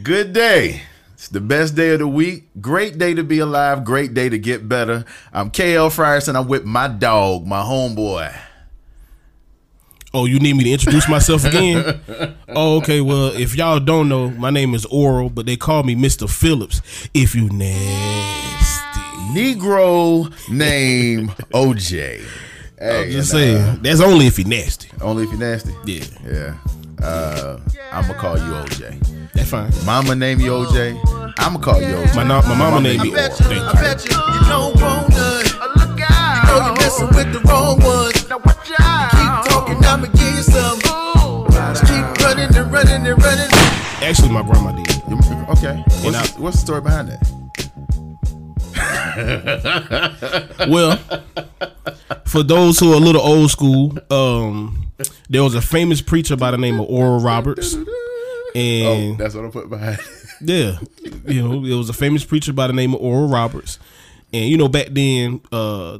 Good day. It's the best day of the week. Great day to be alive. Great day to get better. I'm KL Frierson. I'm with my dog, my homeboy. Oh, you need me to introduce myself again? oh, okay. Well, if y'all don't know, my name is Oral, but they call me Mr. Phillips. If you nasty. Negro name OJ. Hey, I'm just and, uh, saying. That's only if you nasty. only if you're nasty. Yeah, Yeah. Uh, I'm gonna call you OJ. that's fine. Mama name you OJ. I'm gonna call you OJ. My, no- my mama named me you Oral. Oral. Thank I you. bet you, you don't want none. You know you're messing with the wrong ones. Keep talking, I'ma give you some. Just keep running and running and running. Actually, my grandma did. Okay. What's, I- the, what's the story behind that? Well, for those who are a little old school, um, there was a famous preacher by the name of Oral Roberts. Oh, And that's what I put behind. Yeah, you know, it was a famous preacher by the name of Oral Roberts, and you know back then, uh,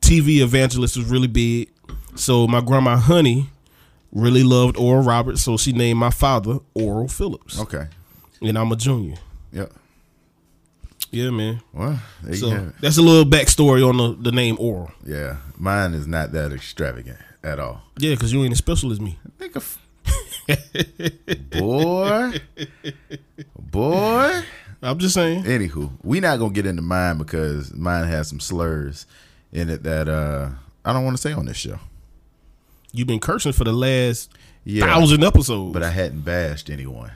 TV evangelist was really big. So my grandma Honey really loved Oral Roberts, so she named my father Oral Phillips, Okay. and I'm a junior. Yep. Yeah, man. Well, there So that's a little backstory on the, the name Oral. Yeah, mine is not that extravagant at all. Yeah, because you ain't as special as me. Think of boy, boy. I'm just saying. Anywho, we not gonna get into mine because mine has some slurs in it that uh I don't want to say on this show. You've been cursing for the last Yeah, thousand episodes. but I hadn't bashed anyone.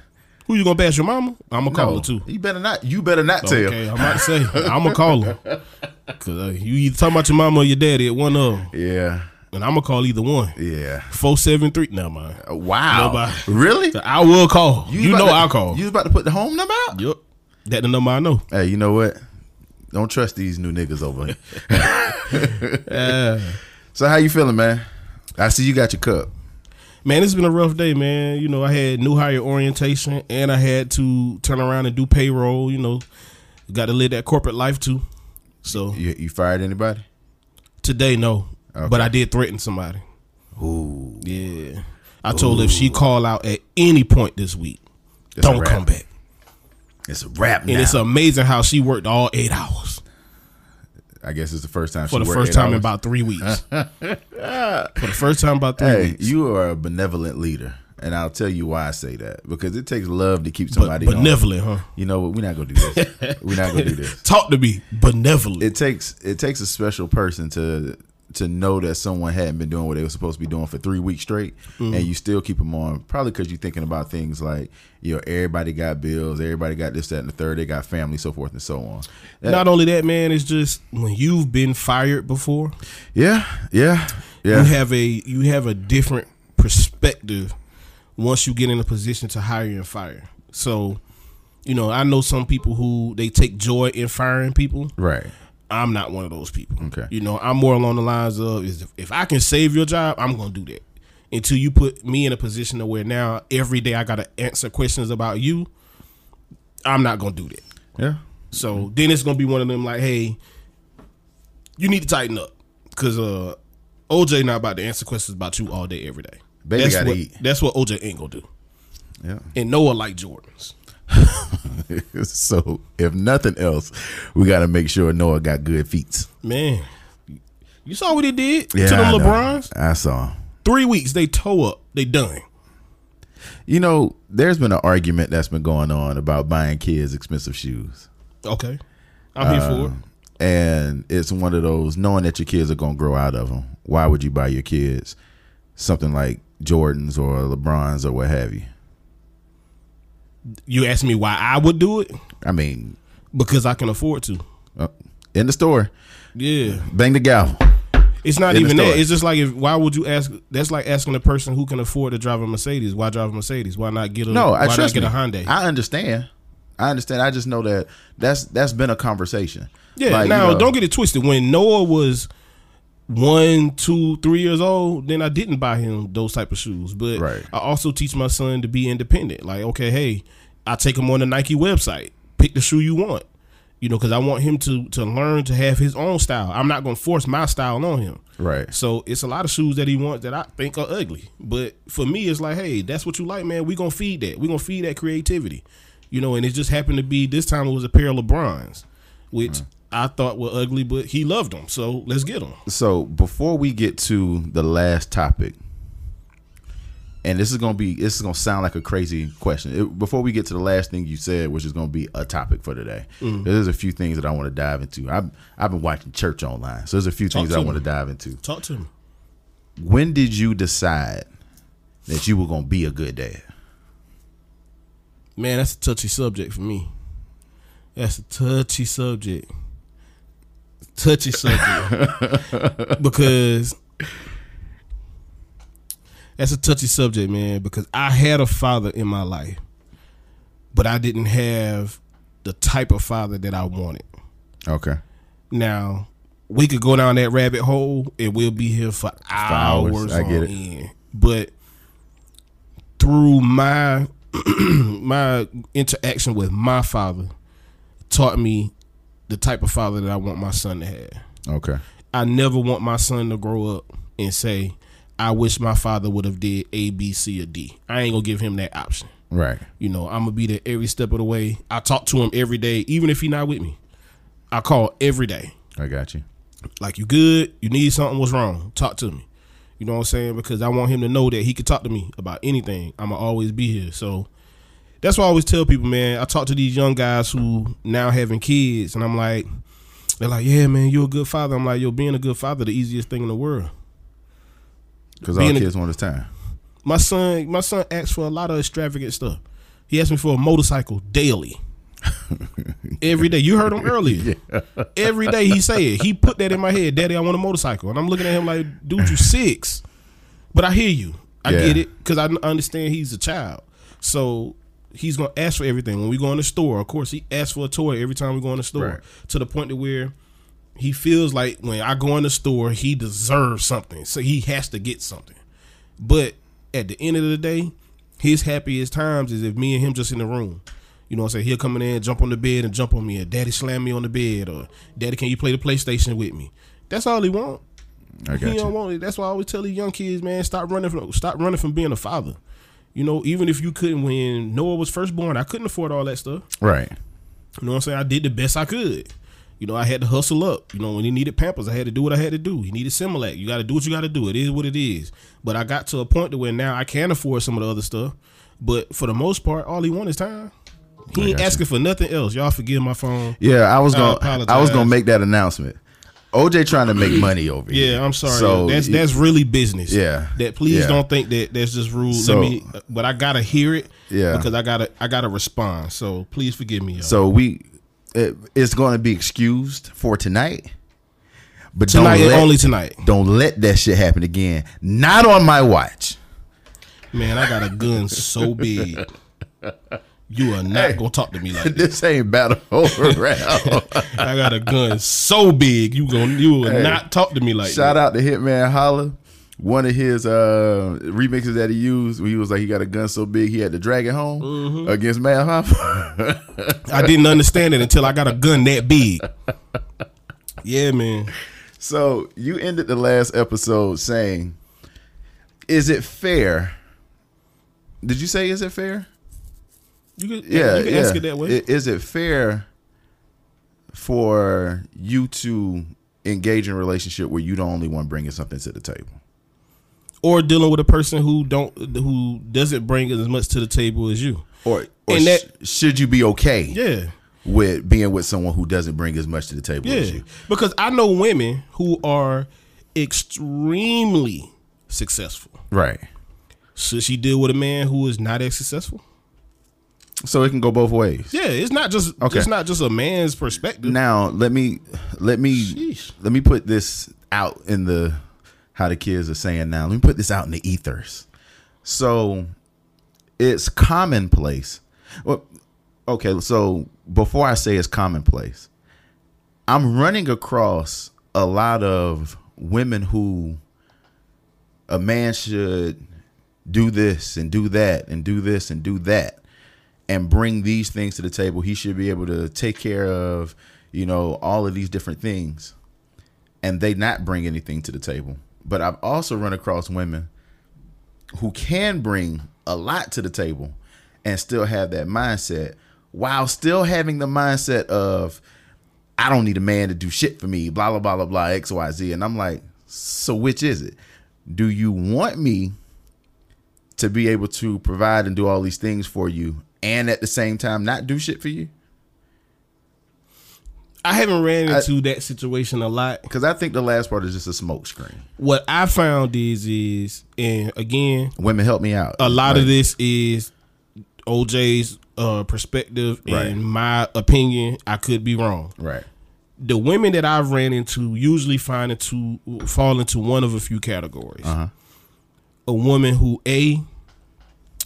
Who you gonna bash your mama? I'm gonna call No, her too. You better not. You better not tell. Okay, I'm about to say I'm gonna call her because uh, you either talking about your mama or your daddy at one of them, Yeah, and I'm gonna call either one. yeah. Four seven three. Now, man, Uh, Wow. Nobody. Really? I will call. You, about know to- I'll call. You was about to put the home number out? Yep, that the number I know. Hey, you know what? Don't trust these new niggas over here. Uh, so how you feeling, man? I see you got your cup. man, it's been a rough day, man. You know, I had new hire orientation, and I had to turn around and do payroll. You know, got to live that corporate life too. So You, you fired anybody? today, no, Okay. but I did threaten somebody. Ooh. Yeah, I told her if she call out at any point this week, It's don't come back. It's a wrap now. And it's amazing how she worked all eight hours I guess it's the first time for the first time in about three weeks. for the first time about three Hey, weeks. you are a benevolent leader, and I'll tell you why I say that because it takes love to keep somebody. benevolent, huh? You know what? We're not gonna do this. We're not gonna do this. Talk to me, benevolent. It takes it takes a special person to to know that someone hadn't been doing what they were supposed to be doing for three weeks straight, Mm-hmm. and you still keep them on. Probably because you're thinking about things like you know everybody got bills, everybody got this, that, and the third. They got family, so forth and so on. That- Not only that, man, it's just when you've been fired before, yeah, yeah, yeah. you have a you have a different perspective once you get in a position to hire and fire. So, you know, I know some people who they take joy in firing people. right. I'm not one of those people. Okay. You know, I'm more along the lines of is if, if I can save your job, I'm gonna do that. Until you put me in a position to where now every day I gotta answer questions about you, I'm not gonna do that. Yeah. So then it's gonna be one of them like, hey, you need to tighten up. Cause uh OJ not about to answer questions about you all day, every day. Baby that's gotta what, eat. That's what OJ ain't gonna do. Yeah. And Noah like Jordans. so if nothing else, we got to make sure Noah got good feet. Man, you saw what he did Yeah, to the LeBrons? I saw. Three weeks, they toe up, they done. You know, there's been an argument that's been going on about buying kids expensive shoes. Okay. I'm here for it. Um, and it's one of those knowing that your kids are going to grow out of them. Why would you buy your kids something like Jordans or LeBrons or what have you? You ask me why I would do it? I mean, Because I can afford to. uh, in the store, Yeah. bang the gavel. It's not In even that. It's just like if why would you ask that's like asking a person who can afford to drive a Mercedes, why drive a Mercedes? Why not get a No, why I not trust get me. a Hyundai? I understand. I understand. I just know that that's that's been a conversation. Yeah. Like, you now, know- don't get it twisted. When Noah was one, two, three years old, then I didn't buy him those type of shoes. But Right. I also teach my son to be independent. Like, okay, hey, I take him on the Nike website. Pick the shoe you want. You know, because I want him to to learn to have his own style. I'm not going to force my style on him. Right. So it's a lot of shoes that he wants that I think are ugly. But for me, it's like, hey, that's what you like, man. We gonna feed that. We gonna feed that creativity. You know, and it just happened to be this time it was a pair of LeBrons, which I thought were ugly, but he loved them. So let's get them. So before we get to the last topic, and this is gonna be this is gonna sound like a crazy question. It- before we get to the last thing you said, which is gonna be a topic for today, Mm-hmm. there's a few things that I want to dive into. I've I've been watching church online, so there's a few Talk things I want to dive into. Talk to me. When did you decide that you were gonna be a good dad? Man, that's a touchy subject for me. That's a touchy subject. Touchy subject. because that's a touchy subject, man, because I had a father in my life, but I didn't have the type of father that I wanted. Okay, Now, we could go down that rabbit hole and we'll be here for hours. hours. I get it. end. But through my my interaction with my father taught me the type of father that I want my son to have. okay, I never want my son to grow up and say, I wish my father would have did A, B, C, or D. I ain't gonna give him that option. right, You know, I'm gonna be there every step of the way. I talk to him every day, even if he not with me. I call every day. I got you. Like you good, you need something, what's wrong? Talk to me. You know what I'm saying? Because I want him to know that he can talk to me about anything. I'ma always be here. So that's why I always tell people, man. I talk to these young guys who now having kids, and I'm like, they're like, yeah, man, you're a good father. I'm like, yo, being a good father, the easiest thing in the world. Because all Being a- kids want is time. My son, my son asks for a lot of extravagant stuff. He asked me for a motorcycle daily. Every day. You heard him earlier. Every day he say it. He put that in my head. Daddy, I want a motorcycle. And I'm looking at him like, dude, you six. But I hear you. I Yeah. get it. Because I understand he's a child. So he's gonna ask for everything. When we go in the store, of course, he asks for a toy every time we go in the store. Right. To the point to where he feels like when I go in the store, he deserves something. So he has to get something. But at the end of the day, his happiest times is if me and him just in the room. You know what I'm saying? He'll come in there and jump on the bed and jump on me, or daddy slam me on the bed, or daddy, can you play the PlayStation with me? That's all he want. I He got don't you. want it. That's why I always tell these young kids, man, stop running from stop running from being a father. You know, even if you couldn't when Noah was first born, I couldn't afford all that stuff. Right. You know what I'm saying? I did the best I could. You know, I had to hustle up. You know, when he needed Pampers, I had to do what I had to do. He needed Similac. You got to do what you got to do. It is what it is. But I got to a point to where now I can afford some of the other stuff. But for the most part, all he wants is time. He ain't asking for nothing else. Y'all forgive my phone. Yeah, I was gonna. apologize. I was gonna make that announcement. OJ trying to make money over here. Yeah, I'm sorry. So that's that's really business. Yeah. That please Yeah. don't think that that's just rude. So- Let me but I gotta hear it. Yeah. Because I gotta I gotta respond. So please forgive me, y'all. So we, it, it's going to be excused for tonight. But tonight don't let, only tonight. don't let that shit happen again. Not on my watch. Man, I got a gun so big. You are not Hey. gonna talk to me like that. this ain't battle over round. I got a gun so big. You gonna you will Hey. not talk to me like Shout that. out to Hitman Holla. One of his uh, remixes that he used, where he was like, he got a gun so big he had to drag it home Mm-hmm. against Mad Hoffa. I didn't understand it until I got a gun that big. Yeah, man. So you ended the last episode saying, "Is it fair?" Did you say, "Is it fair"? You can, Yeah, you can yeah. ask it that way. Is it fair for you to engage in a relationship where you the only one bringing something to the table? Or dealing with a person who don't who doesn't bring as much to the table as you. Or, or And that- sh- should you be okay Yeah. with being with someone who doesn't bring as much to the table as you? Because I know women who are extremely successful. Right. Should she deal with a man who is not as successful? So it can go both ways. Yeah, it's not just Okay. it's not just a man's perspective. Now let me let me Sheesh. let me put this out in the how the kids are saying now. Let me put this out in the ethers. So it's commonplace. Well, okay, so before I say it's commonplace, I'm running across a lot of women who a man should do this and do that and do this and do that and bring these things to the table. He should be able to take care of, you know, all of these different things. And they not bring anything to the table. But I've also run across women who can bring a lot to the table and still have that mindset, while still having the mindset of I don't need a man to do shit for me, blah blah blah blah blah X Y Z, and I'm like, so which is it? Do you want me to be able to provide and do all these things for you, and at the same time not do shit for you? I haven't ran into that situation a lot. Because I think the last part is just a smoke screen. What I found is is and again, Women help me out. a lot Like, of this is OJ's uh, perspective Right. and my opinion. I could be wrong. right. The women that I've ran into usually find into fall into one of a few categories. Uh-huh. A woman who a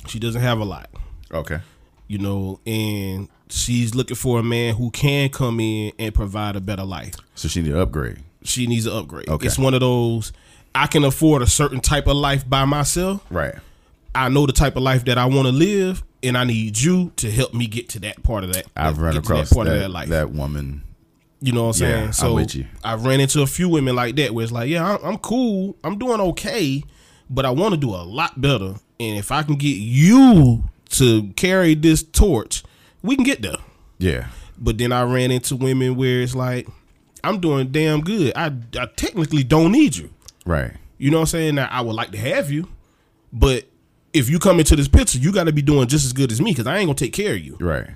she doesn't have a lot, Okay. you know, and she's looking for a man who can come in and provide a better life. So she needs to upgrade. She needs an upgrade. Okay. It's one of those I can afford a certain type of life by myself. Right. I know the type of life that I want to live, and I need you to help me get to that part of that. I've run across that part that, of that life. that woman. you know what I'm Yeah, saying? I'm So with you. I've ran into a few women like that where it's like, yeah, I'm, I'm cool, I'm doing okay, but I want to do a lot better. And if I can get you to carry this torch, we can get there. Yeah. But then I ran into women where it's like, I'm doing damn good. I, I technically don't need you. Right. You know what I'm saying? Now I would like to have you, but if you come into this picture, you got to be doing just as good as me because I ain't gonna take care of you. Right.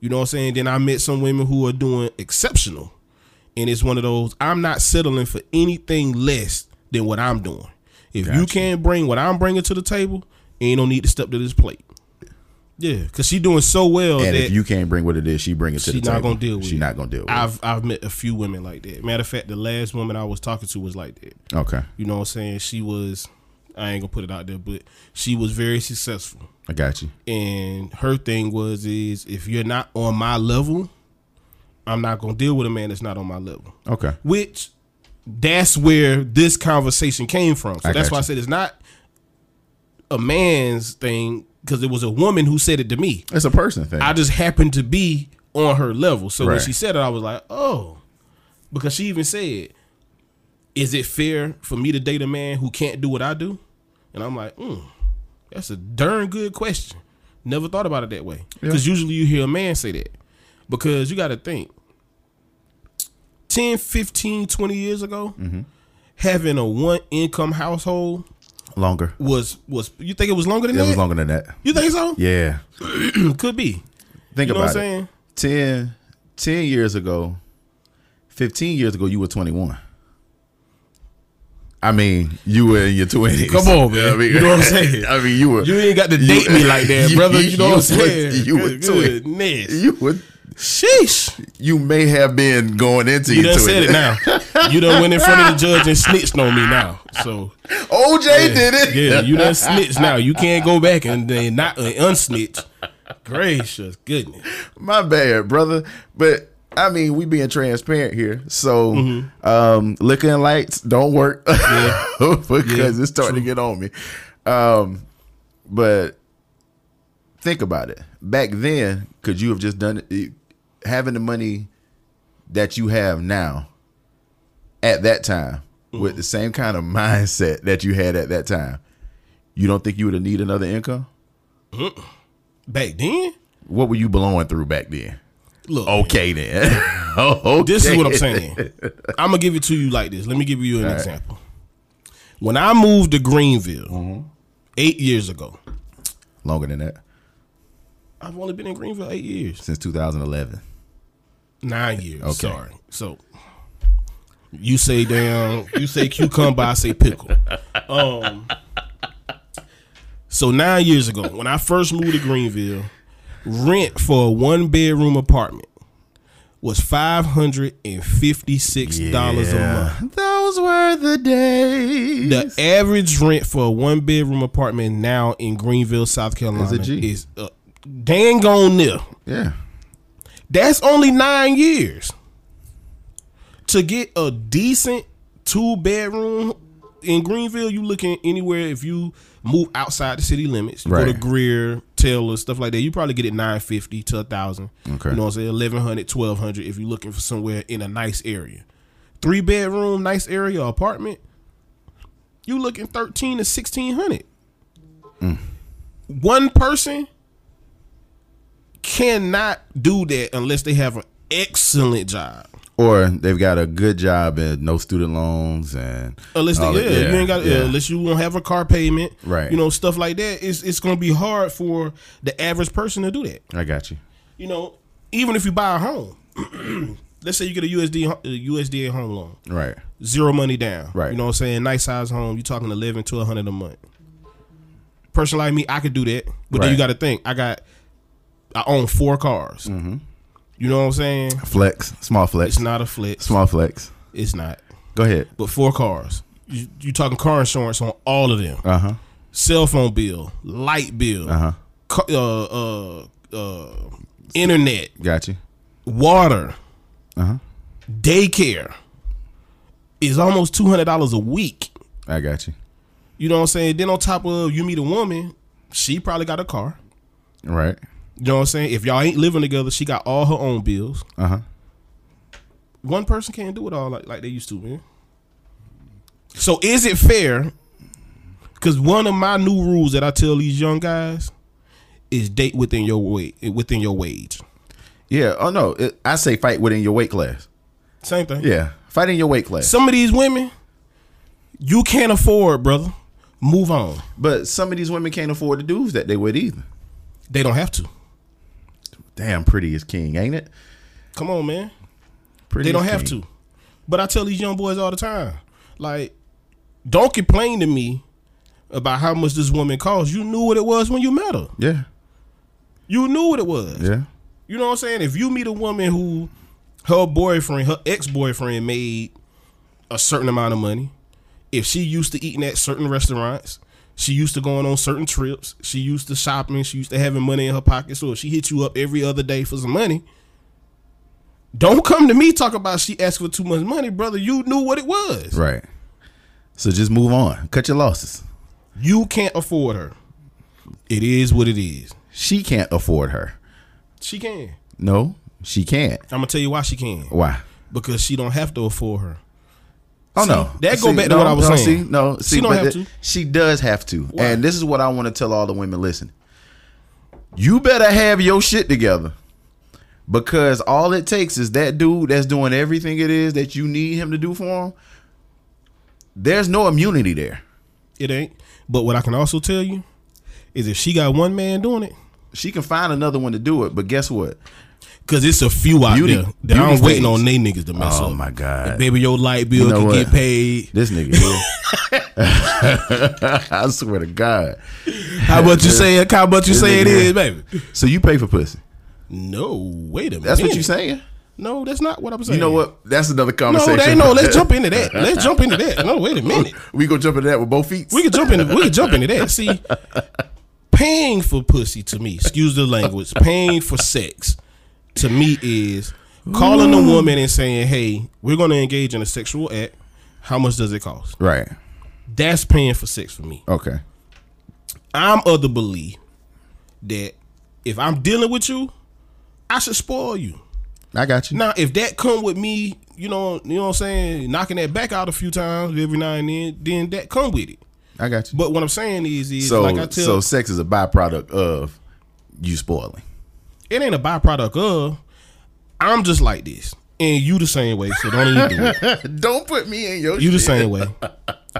You know what I'm saying? Then I met some women who are doing exceptional, and it's one of those. I'm not settling for anything less than what I'm doing. If you can't bring what I'm bringing to the table, ain't no need to step to this plate. Yeah, because she doing so well And that if you can't bring what it is, she bring it to the she the not gonna deal with She it. not gonna deal with I've I've met a few women like that. Matter of fact, the last woman I was talking to was like that. Okay. You know what I'm saying? She was I ain't gonna put it out there, but she was very successful. I got you. And her thing was is if you're not on my level, I'm not gonna deal with a man that's not on my level. Okay. Which that's where this conversation came from. So I that's why I said it's not a man's thing because it was a woman who said it to me. It's a person thing. I just happened to be on her level. So when she said it, I was like, oh, because she even said, "Is it fair for me to date a man who can't do what I do?" And I'm like, mm, that's a darn good question. Never thought about it that way. Because usually you hear a man say that. Because you got to think 10, 15, 20 years ago, Mm-hmm. having a one income household longer. was was you think it was longer than It that? was longer than that. You think so? Yeah. Could be. Think You know about what I'm it. saying? 10, 10 years ago, 15 years ago, you were 21. I mean, you were in your 20s. Come on, man. I mean, You know what I'm saying? I mean, you were. You ain't got to date me like that, brother. You know what I'm saying? You were Good- 20. goodness. You were. Sheesh. You may have been going into You your done 20s. said it now. You done went in front of the judge and snitched on me now. So OJ did it. yeah, you done snitched now. You can't go back and then not uh, unsnitch. Gracious goodness. My bad, brother. But I mean, we being transparent here. So Mm-hmm. um liquor and lights don't work because Yeah, it's starting to get on me. Um but think about it. Back then, could you have just done it having the money that you have now at that time Mm-hmm. with the same kind of mindset that you had at that time? You don't think you would have need another income? Back then, What were you blowing through back then? look. Okay then. okay. This is what I'm saying. I'm gonna give it to you like this. Let me give you an All right. example. When I moved to Greenville Mm-hmm. eight years ago, Longer than that. I've only been in Greenville eight years. Since 2011. Nine years. Okay. Sorry. So you say damn, you say cucumber, I say pickle. Um. So nine years ago, when I first moved to Greenville, rent for a one bedroom apartment was five hundred and fifty six dollars a month. Those were the days. The average rent for a one bedroom apartment now in Greenville, South Carolina, Is is uh, dang gone there. yeah. That's only nine years. To get a decent two bedroom in Greenville, you looking anywhere if you move outside the city limits, you go to Greer, Taylor, stuff like that, you probably get it nine fifty to a thousand. Okay. You know what I'm saying? 1100, 1200 if you're looking for somewhere in a nice area. Three bedroom, nice area apartment, you looking thirteen to sixteen hundred. Mm. One person, cannot do that unless they have an excellent job. Or they've got a good job and no student loans and Unless they, all yeah, you ain't got, yeah. unless you won't have a car payment, Right. You know, stuff like that. It's it's gonna be hard for the average person to do that. I got you. You know, even if you buy a home, let's say you get a USD a USDA home loan, Right. zero money down, Right. You know what I'm saying? Nice size home. You're talking eleven to hundred a month. Person like me, I could do that, but then you got to think. I got, I own four cars. Mm-hmm. You know what I'm saying? Flex. Small flex. It's not a flex. Small flex. It's not. Go ahead. But four cars. You, you talking car insurance on all of them. Uh huh. Cell phone bill, light bill, Uh huh. ca- uh, uh, uh, internet, Got you. water, Uh huh. daycare. Is almost two hundred dollars a week. I got you. You know what I'm saying? Then on top of you meet a woman, she probably got a car. Right. You know what I'm saying? If y'all ain't living together, she got all her own bills. Uh huh. One person can't do it all like, like they used to, man. So is it fair? Because one of my new rules that I tell these young guys is date within your weight, within your wage. Yeah. Oh no. It, I say fight within your weight class. Same thing. Yeah. Fight in your weight class. Some of these women, you can't afford, brother. Move on. But some of these women can't afford the dudes that they with either. They don't have to. Damn, pretty is king, ain't it? Come on, man. Pretty They don't have king. to. But I tell these young boys all the time, like, don't complain to me about how much this woman costs. You knew what it was when you met her. Yeah. You knew what it was. Yeah. You know what I'm saying? If you meet a woman who her boyfriend, her ex boyfriend made a certain amount of money, if she used to eating at certain restaurants, she used to going on certain trips, she used to shopping, she used to having money in her pocket. So if she hit you up every other day for some money, don't come to me talk about she asked for too much money, brother. You knew what it was. Right. So just move on. Cut your losses. You can't afford her. It is what it is. She can't afford her. She can. No, she can't. I'm gonna tell you why she can. Why? Because she don't have to afford her. Oh See, no, that go back to what I was no, saying. See, no, see, don't but have to. She does have to, Why? and this is what I want to tell all the women. Listen, you better have your shit together, because all it takes is that dude that's doing everything it is that you need him to do for him. There's no immunity there. It ain't. But what I can also tell you is if she got one man doing it, She can find another one to do it, but guess what? Because it's a few out Beauty- there that beauty I'm waiting on they niggas to mess Oh up. Oh my god, And baby, your light bill You know can what? get paid. this nigga. I swear to God. How much you say? it? How much you This say it is, baby? So you pay for pussy? No, wait a minute. That's what you're saying? No, that's not what I'm saying. You know what? That's another conversation. No, they no. Let's jump into that. Let's jump into that. No, wait a minute. We gonna jump into that with both feet. We can jump into we could jump into that. See, paying for pussy to me, excuse the language, paying for sex to me is calling a woman and saying, "Hey, we're going to engage in a sexual act. How much does it cost?" right. That's paying for sex for me. Okay. I'm of the belief that if I'm dealing with you, I should spoil you. I got you. Now, if that come with me, you know, you know what I'm saying, knocking that back out a few times every now and then, then that come with it. I got you. But what I'm saying is, is so like I tell, so sex is a byproduct of you spoiling. It ain't a byproduct of. I'm just like this, and you the same way. So don't even do it. Don't put me in your You the same way.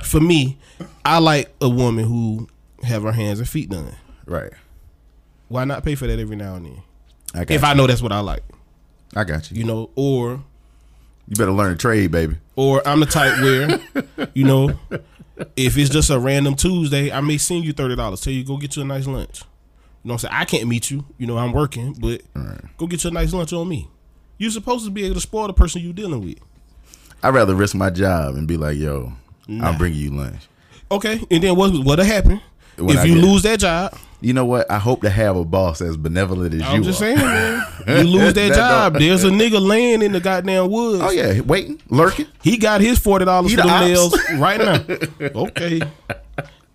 For me, I like a woman who have her hands and feet done. Right. Why not pay for that every now and then? I If you. I know that's what I like, I got you. you know, or You better learn a trade, baby. or I'm the type where, you know, if it's just a random Tuesday, I may send you thirty dollars. Tell you go get you a nice lunch. You know what I'm saying? I can't meet you. You know, I'm working, but go get you a nice lunch on me. You're supposed to be able to spoil the person you're dealing with. I'd rather risk my job and be like, yo, Nah. I'll bring you lunch. Okay, and then what what'll happen What if I you lose that job? You know what? I hope to have a boss as benevolent as you. I'm you just are. saying, man. You lose that, That job. There's a nigga laying in the goddamn woods. Oh yeah, waiting, lurking. He got his forty dollars for the nails right now. Okay.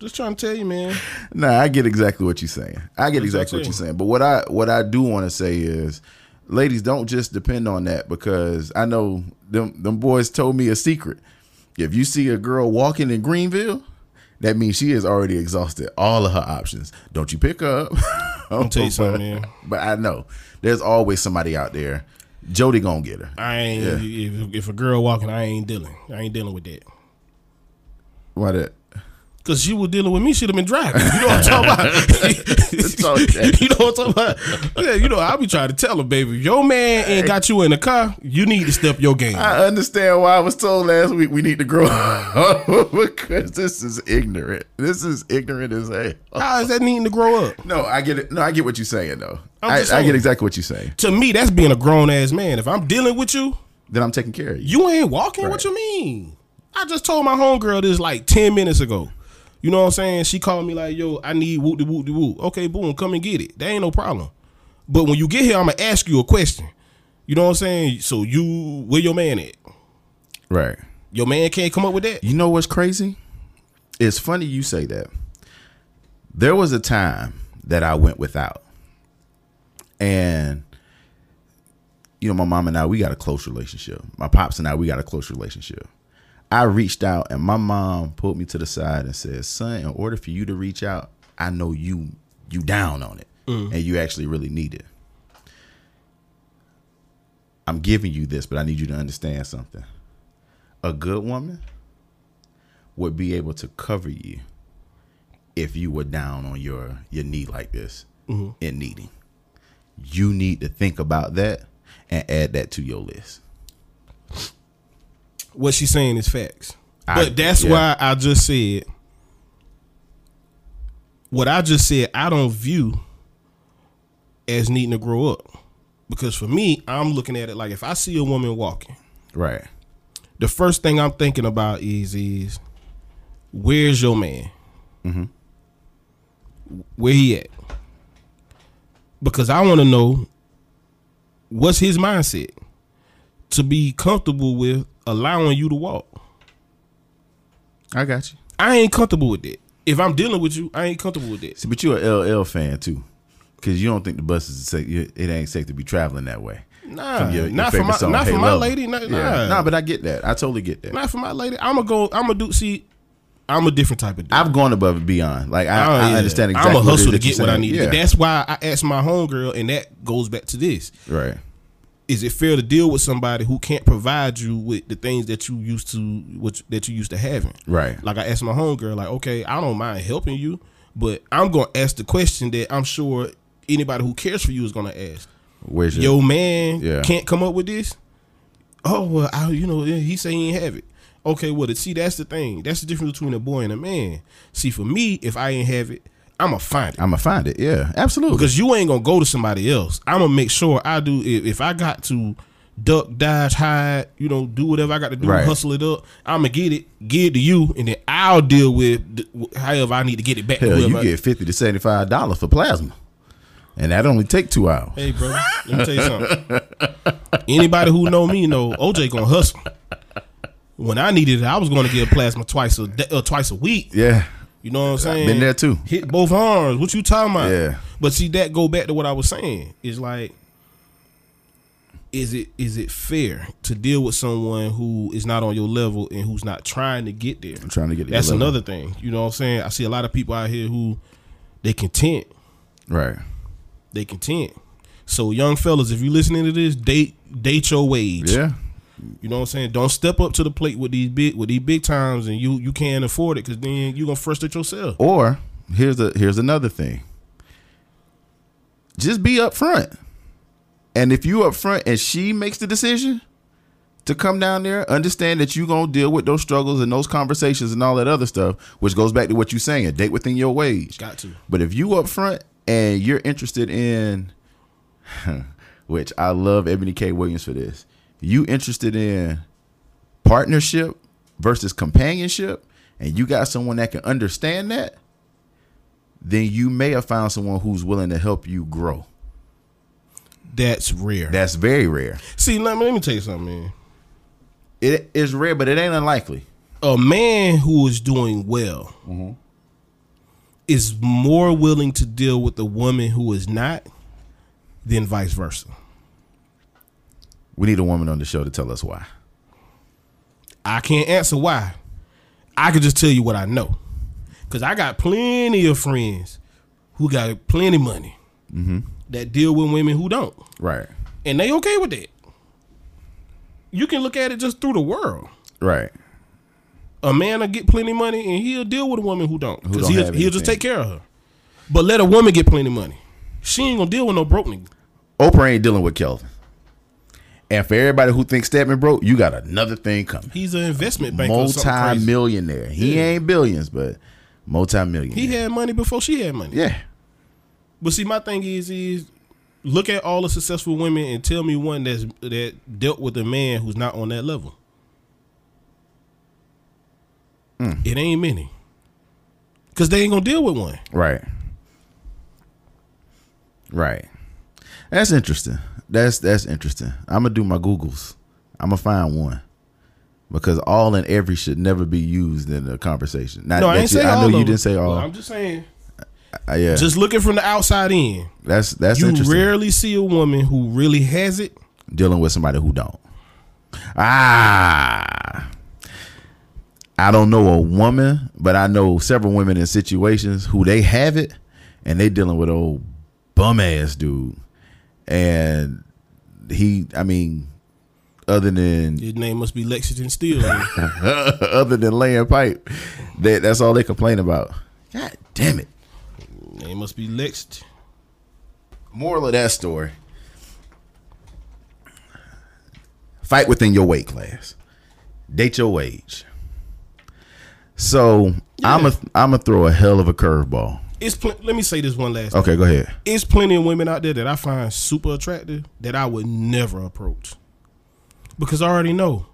Just trying to tell you, man. Nah, I get exactly what you're saying. I get That's exactly what you're saying. But what I what I do want to say is, ladies, don't just depend on that because I know them them boys told me a secret. If you see a girl walking in Greenville, that means she has already exhausted all of her options. Don't you pick up. I'm tell you something, man. But I know there's always somebody out there. Jody gonna get her. I ain't. If, if a girl walking, I ain't dealing. I ain't dealing with that. Why that? Cause she was dealing with me, she'd have been driving. You know what I'm talking about? that. you know what I'm talking about? Yeah, you know, I'll be trying to tell her, baby, your man ain't got you in the car, you need to step your game. I understand why I was told last week we need to grow up because this is ignorant. This is ignorant as hell. How is that needing to grow up? No, I get it. No, I get what you're saying though. I, I get exactly what you're saying. To me, that's being a grown ass man. If I'm dealing with you, Then I'm taking care of you. you ain't walking. What you mean? I just told my homegirl this like ten minutes ago. You know what I'm saying? She called me like, "Yo, I need whoop de whoop de whoop." Okay, boom, come and get it. That ain't no problem. But when you get here, I'm gonna ask you a question. You know what I'm saying? So you, where your man at? Right. Your man can't come up with that. You know what's crazy? It's funny you say that. There was a time that I went without. And you know, my mom and I, we got a close relationship. My pops and I, we got a close relationship. I reached out and my mom pulled me to the side and said, "Son, in order for you to reach out, I know you you down on it mm. and you actually really need it. I'm giving you this, but I need you to understand something. A good woman would be able to cover you if you were down on your your knee like this mm-hmm. in needing. You need to think about that and add that to your list. What she's saying is facts. I- But that's yeah. why I just said what I just said. I don't view as needing to grow up because for me, I'm looking at it like if I see a woman walking, Right. the first thing I'm thinking about is is where's your man? Mm-hmm. Where he at? Because I want to know what's his mindset to be comfortable with allowing you to walk. I got you. I ain't comfortable with that. If I'm dealing with you, I ain't comfortable with that. See, but you're a LL fan too. Cause you don't think the bus is safe. It ain't safe to be traveling that way. Nah, From your- your not for my song, not Hey for my Lover. lady. Nah, Yeah. nah. Nah, but I get that. I totally get that. not for my lady. I'm gonna go. I'm gonna do. See, I'm a different type of dude. I've gone above and beyond. Like I, Oh, I yeah. understand exactly. I'm a hustle is to get what I need. Yeah. That's why I asked my homegirl, and that goes back to this: right. Is it fair to deal with somebody who can't provide you with the things that you used to, which that you used to having? Right. Like I asked my homegirl, like, okay, I don't mind helping you, but I'm gonna ask the question that I'm sure anybody who cares for you is gonna ask. Where's your Yo, man, Yeah. can't come up with this. Oh well, I, you know, he say he ain't have it. Okay, well, see that's the thing. That's the difference between a boy and a man. See, for me, if I ain't have it, I'ma find it I'm gonna find it. Yeah, absolutely. because you ain't gonna go to somebody else. I'm gonna make sure I do. If, if I got to duck, dodge, hide, you know, do whatever I got to do, Right. hustle it up. I'm gonna get it, give it to you, and then I'll deal with the, however I need to get it back. hell, you I- get fifty to seventy five dollars for plasma, and that only take two hours. Hey, bro, let me tell you something. Anybody who know me know OJ gonna hustle. When I needed it, I was going to get plasma twice a day, uh, twice a week. Yeah, You know what I'm saying? been there too. Hit both arms. What you talking about? Yeah. But see, that go back to what I was saying. Is like, is it is it fair to deal with someone who is not on your level and who's not trying to get there? I'm trying to get. to That's your level. another thing. You know what I'm saying? I see a lot of people out here who they content. Right. They content. So young fellas, if you listening to this, date date your wage. Yeah. You know what I'm saying? Don't step up to the plate with these big with these big times and you you can't afford it because then you're gonna frustrate yourself. Or here's a here's another thing. Just be upfront. And if you upfront and she makes the decision to come down there, understand that you gonna deal with those struggles and those conversations and all that other stuff, which goes back to what you're saying, date within your wage. Got to. But if you upfront and you're interested in which I love Eboni K. Williams for this, you interested in partnership versus companionship, and you got someone that can understand that, then you may have found someone who's willing to help you grow. That's rare. That's very rare. See, let me, let me tell you something, man. It is rare, but it ain't unlikely. A man who is doing well Mm-hmm. is more willing to deal with a woman who is not than vice versa. We need a woman on the show to tell us why. I can't answer why. I can just tell you what I know. Cause I got plenty of friends who got plenty money mm-hmm. that deal with women who don't, Right. and they okay with that. You can look at it just through the world. Right. A man will get plenty money and he'll deal with a woman who don't, because he'll, he'll just take care of her. But let a woman get plenty money. She ain't gonna deal with no broke nigga. Oprah ain't dealing with Kelvin. And for everybody who thinks Stedman broke, you got another thing coming. He's an investment banker. or something crazy. Multi-millionaire. He Yeah. ain't billions, but multi-millionaire. He had money before she had money. yeah. But see, my thing is, is look at all the successful women and tell me one that's that dealt with a man who's not on that level. Hmm. It ain't many, cause they ain't gonna deal with one. Right. Right. That's interesting. That's that's interesting. I'm gonna do my Googles. I'm gonna find one. Because all and every should never be used in a conversation. Not No, I ain't you- saying I know you them. didn't say all. Well, I'm just saying, Uh, yeah, just looking from the outside in, that's that's you rarely see a woman who really has it. dealing with somebody who don't. Ah, I don't know a woman, but I know several women in situations who they have it, and they dealing with old bum ass dude, and he, I mean, other than His name must be Lexington Steele. other than laying pipe, that that's all they complain about. God damn it! name must be Lexington. Moral of that story: fight within your weight class, date your age. So I'm a I'm gonna throw a hell of a curveball. It's pl- let me say this one last. Okay, go ahead. it's plenty of women out there that I find super attractive that I would never approach because I already know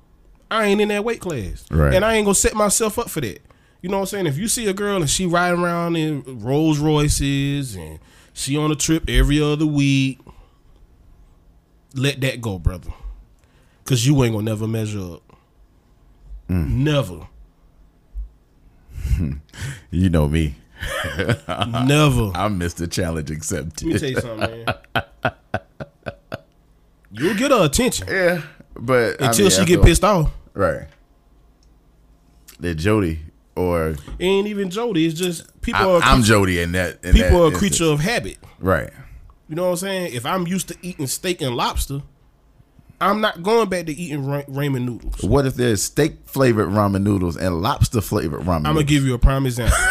I ain't in that weight class, Right. And I ain't gonna set myself up for that. You know what I'm saying? If you see a girl and she riding around in Rolls Royces and she on a trip every other week, let that go, brother, because you ain't gonna never measure up. Mm. Never, You know me. never. I missed the Challenge except. Let me tell you something, man. You'll get her attention Yeah, but I until mean, she get pissed off. Right. That Jody or It ain't even Jody. It's just people I, are I'm Jody in that. In people that are a instance. creature of habit. Right. You know what I'm saying? If I'm used to eating steak and lobster, I'm not going back to eating ra- ramen noodles. What if there's steak flavored ramen noodles and lobster flavored ramen? I'm gonna noodles? give you a prime example.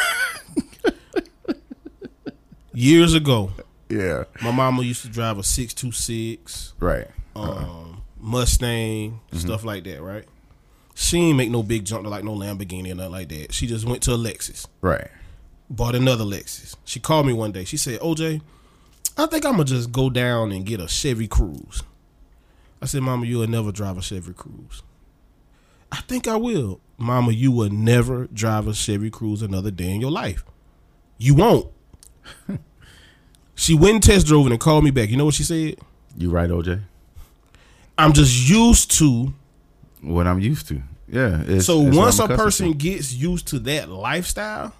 Years ago, Yeah. my mama used to drive a six two six Right. um, Mustang, Mm-hmm. stuff like that, right? She ain't make no big jump to like no Lamborghini or nothing like that. She just went to a Lexus. Right. bought another Lexus. She called me one day. She said, OJ, I think I'm gonna just go down and get a Chevy Cruze. I said, Mama, you will never drive a Chevy Cruze. I think I will. Mama, you will never drive a Chevy Cruze another day in your life. You won't. she went and test drove it and called me back. You know what she said? You right, OJ? I'm just used to. What I'm used to. Yeah. It's, So it's once a person to. gets used to that lifestyle,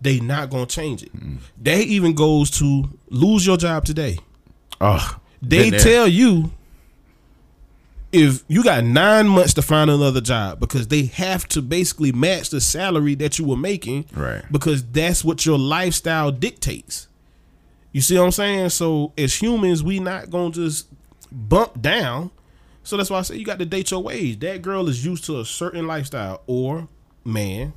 they not gonna change it. Mm. They even goes to lose your job today. oh, They tell you if you got nine months to find another job because they have to basically match the salary that you were making, Right. Because that's what your lifestyle dictates. You see what I'm saying? So as humans, we not gonna just bump down. So that's why I say you got to date your wage. That girl is used to a certain lifestyle, or man.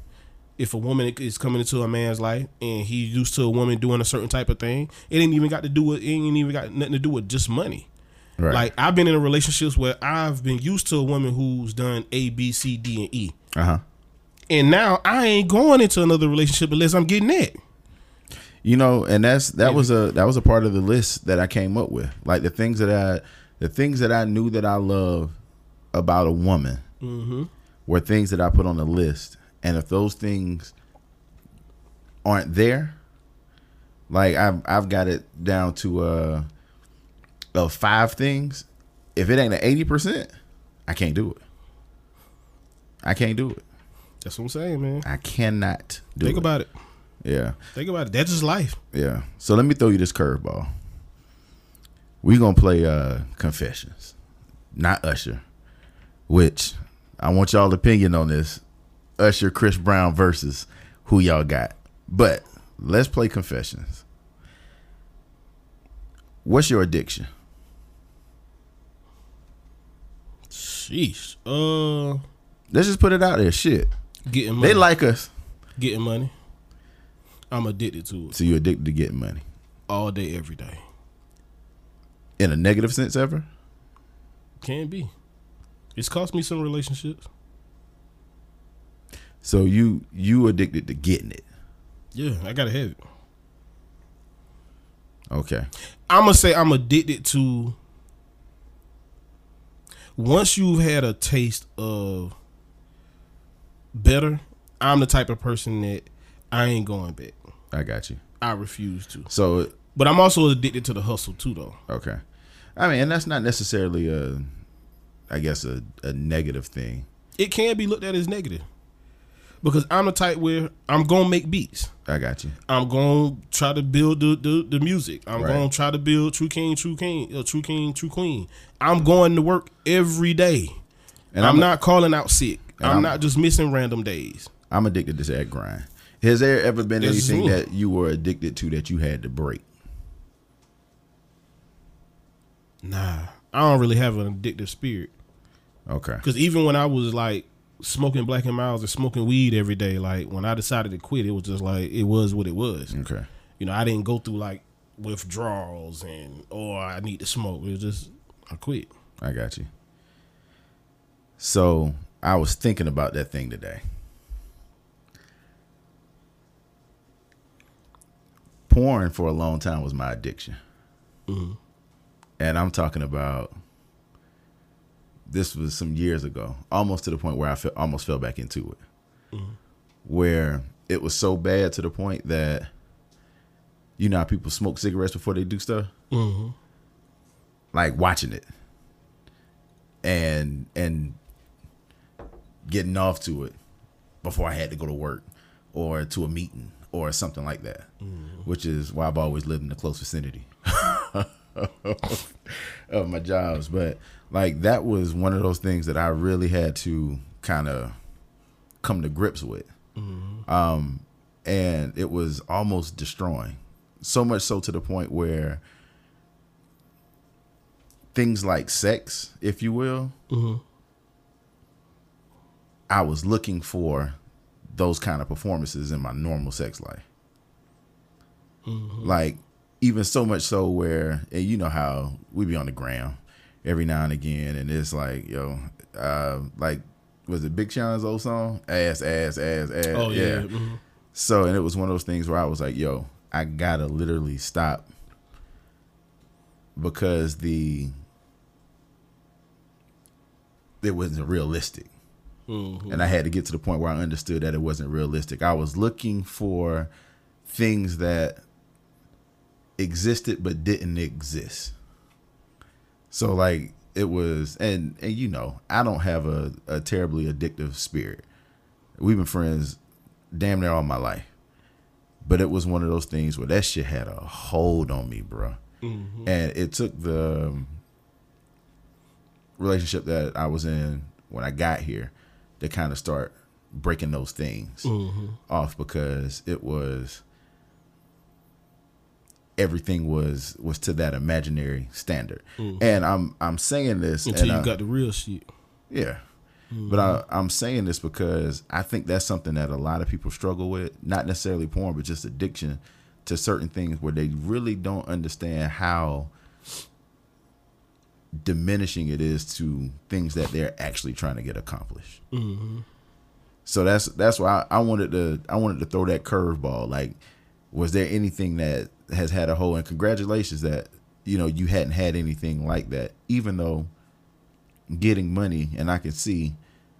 If a woman is coming into a man's life and he's used to a woman doing a certain type of thing, it ain't even got to do with it ain't even got nothing to do with just money. Right. Like I've been in relationships where I've been used to a woman who's done A, B, C, D, and E, uh huh. and now I ain't going into another relationship unless I'm getting that. You know, and that's that was a that was a part of the list that I came up with. Like the things that I the things that I knew that I love about a woman Mm-hmm. were things that I put on the list. And if those things aren't there, like I've I've got it down to uh of five things. If it ain't an eighty percent, I can't do it. I can't do it. That's what I'm saying, man. I cannot do Think it. about it. Yeah. Think about it. That's just life. Yeah. So let me throw you this curveball. We gonna play uh Confessions, not Usher. Which I want y'all opinion on this. Usher, Chris Brown versus who y'all got. But let's play Confessions. What's your addiction? Sheesh. Uh, Let's just put it out there. Shit, getting money. they like us, getting money. I'm addicted to it so you addicted to getting money all day, every day. in a negative sense ever. Can be. It's cost me some relationships. So you you addicted to getting it. Yeah, I gotta have it. Okay. I'm gonna say I'm addicted to. Once you've had a taste of better, I'm the type of person that I ain't going back. I got you. I refuse to. So But I'm also addicted to the hustle too, though. okay. I mean, and that's not necessarily a, I guess a, a negative thing. It can be looked at as negative because I'm the type where I'm gonna make beats. I got you. I'm gonna try to build the the, the music. I'm Right. gonna try to build True King, True King, uh, True King, True Queen. I'm going to work every day. And I'm, I'm- not calling out sick. I'm, I'm- not just missing random days. I'm addicted to that grind. Has there ever been anything me. that you were addicted to that you had to break? Nah, I don't really have an addictive spirit. Okay. Because even when I was like smoking Black and Milds and smoking weed every day, like when I decided to quit, it was just like it was what it was. Okay. You know, I didn't go through like withdrawals and or I need to smoke. It was just I quit. I got you. So I was thinking about that thing today. Porn for a long time was my addiction. Mm-hmm. And I'm talking about this was some years ago, almost to the point where I felt almost fell back into it. Where it was so bad to the point that you know how people smoke cigarettes before they do stuff? Mm-hmm. Like watching it and and getting off to it before I had to go to work or to a meeting or something like that. Which is why I've always lived in the close vicinity of my jobs. But like that was one of those things that I really had to kind of come to grips with. Mm-hmm. Um, and it was almost destroying. So much so to the point where things like sex, if you will, mm-hmm. I was looking for those kind of performances in my normal sex life. Mm-hmm. Like even so much so where and you know how we be on the ground every now and again and it's like, yo, uh like was it Big Sean's old song? Ass, ass, ass, ass. Oh yeah. mhm. So, and it was one of those things where I was like, yo, I gotta literally stop because the it wasn't realistic. Mhm. And I had to get to the point where I understood that it wasn't realistic. I was looking for things that existed but didn't exist. So like it was and and you know, I don't have a, a terribly addictive spirit. We've been friends damn near all my life. But it was one of those things where that shit had a hold on me, bro. And it took the um, relationship that I was in when I got here to kind of start breaking those things off because it was everything was was to that imaginary standard. Mm. And I'm I'm saying this Until and you I- got the real shit. yeah. Mm. But I, I'm saying this because I think that's something that a lot of people struggle with. Not necessarily porn, but just addiction to certain things where they really don't understand how diminishing it is to things that they're actually trying to get accomplished. Mm-hmm. So that's that's why I, I wanted to I wanted to throw that curveball. Like, was there anything that has had a hole? And congratulations that you know you hadn't had anything like that, even though getting money, and I can see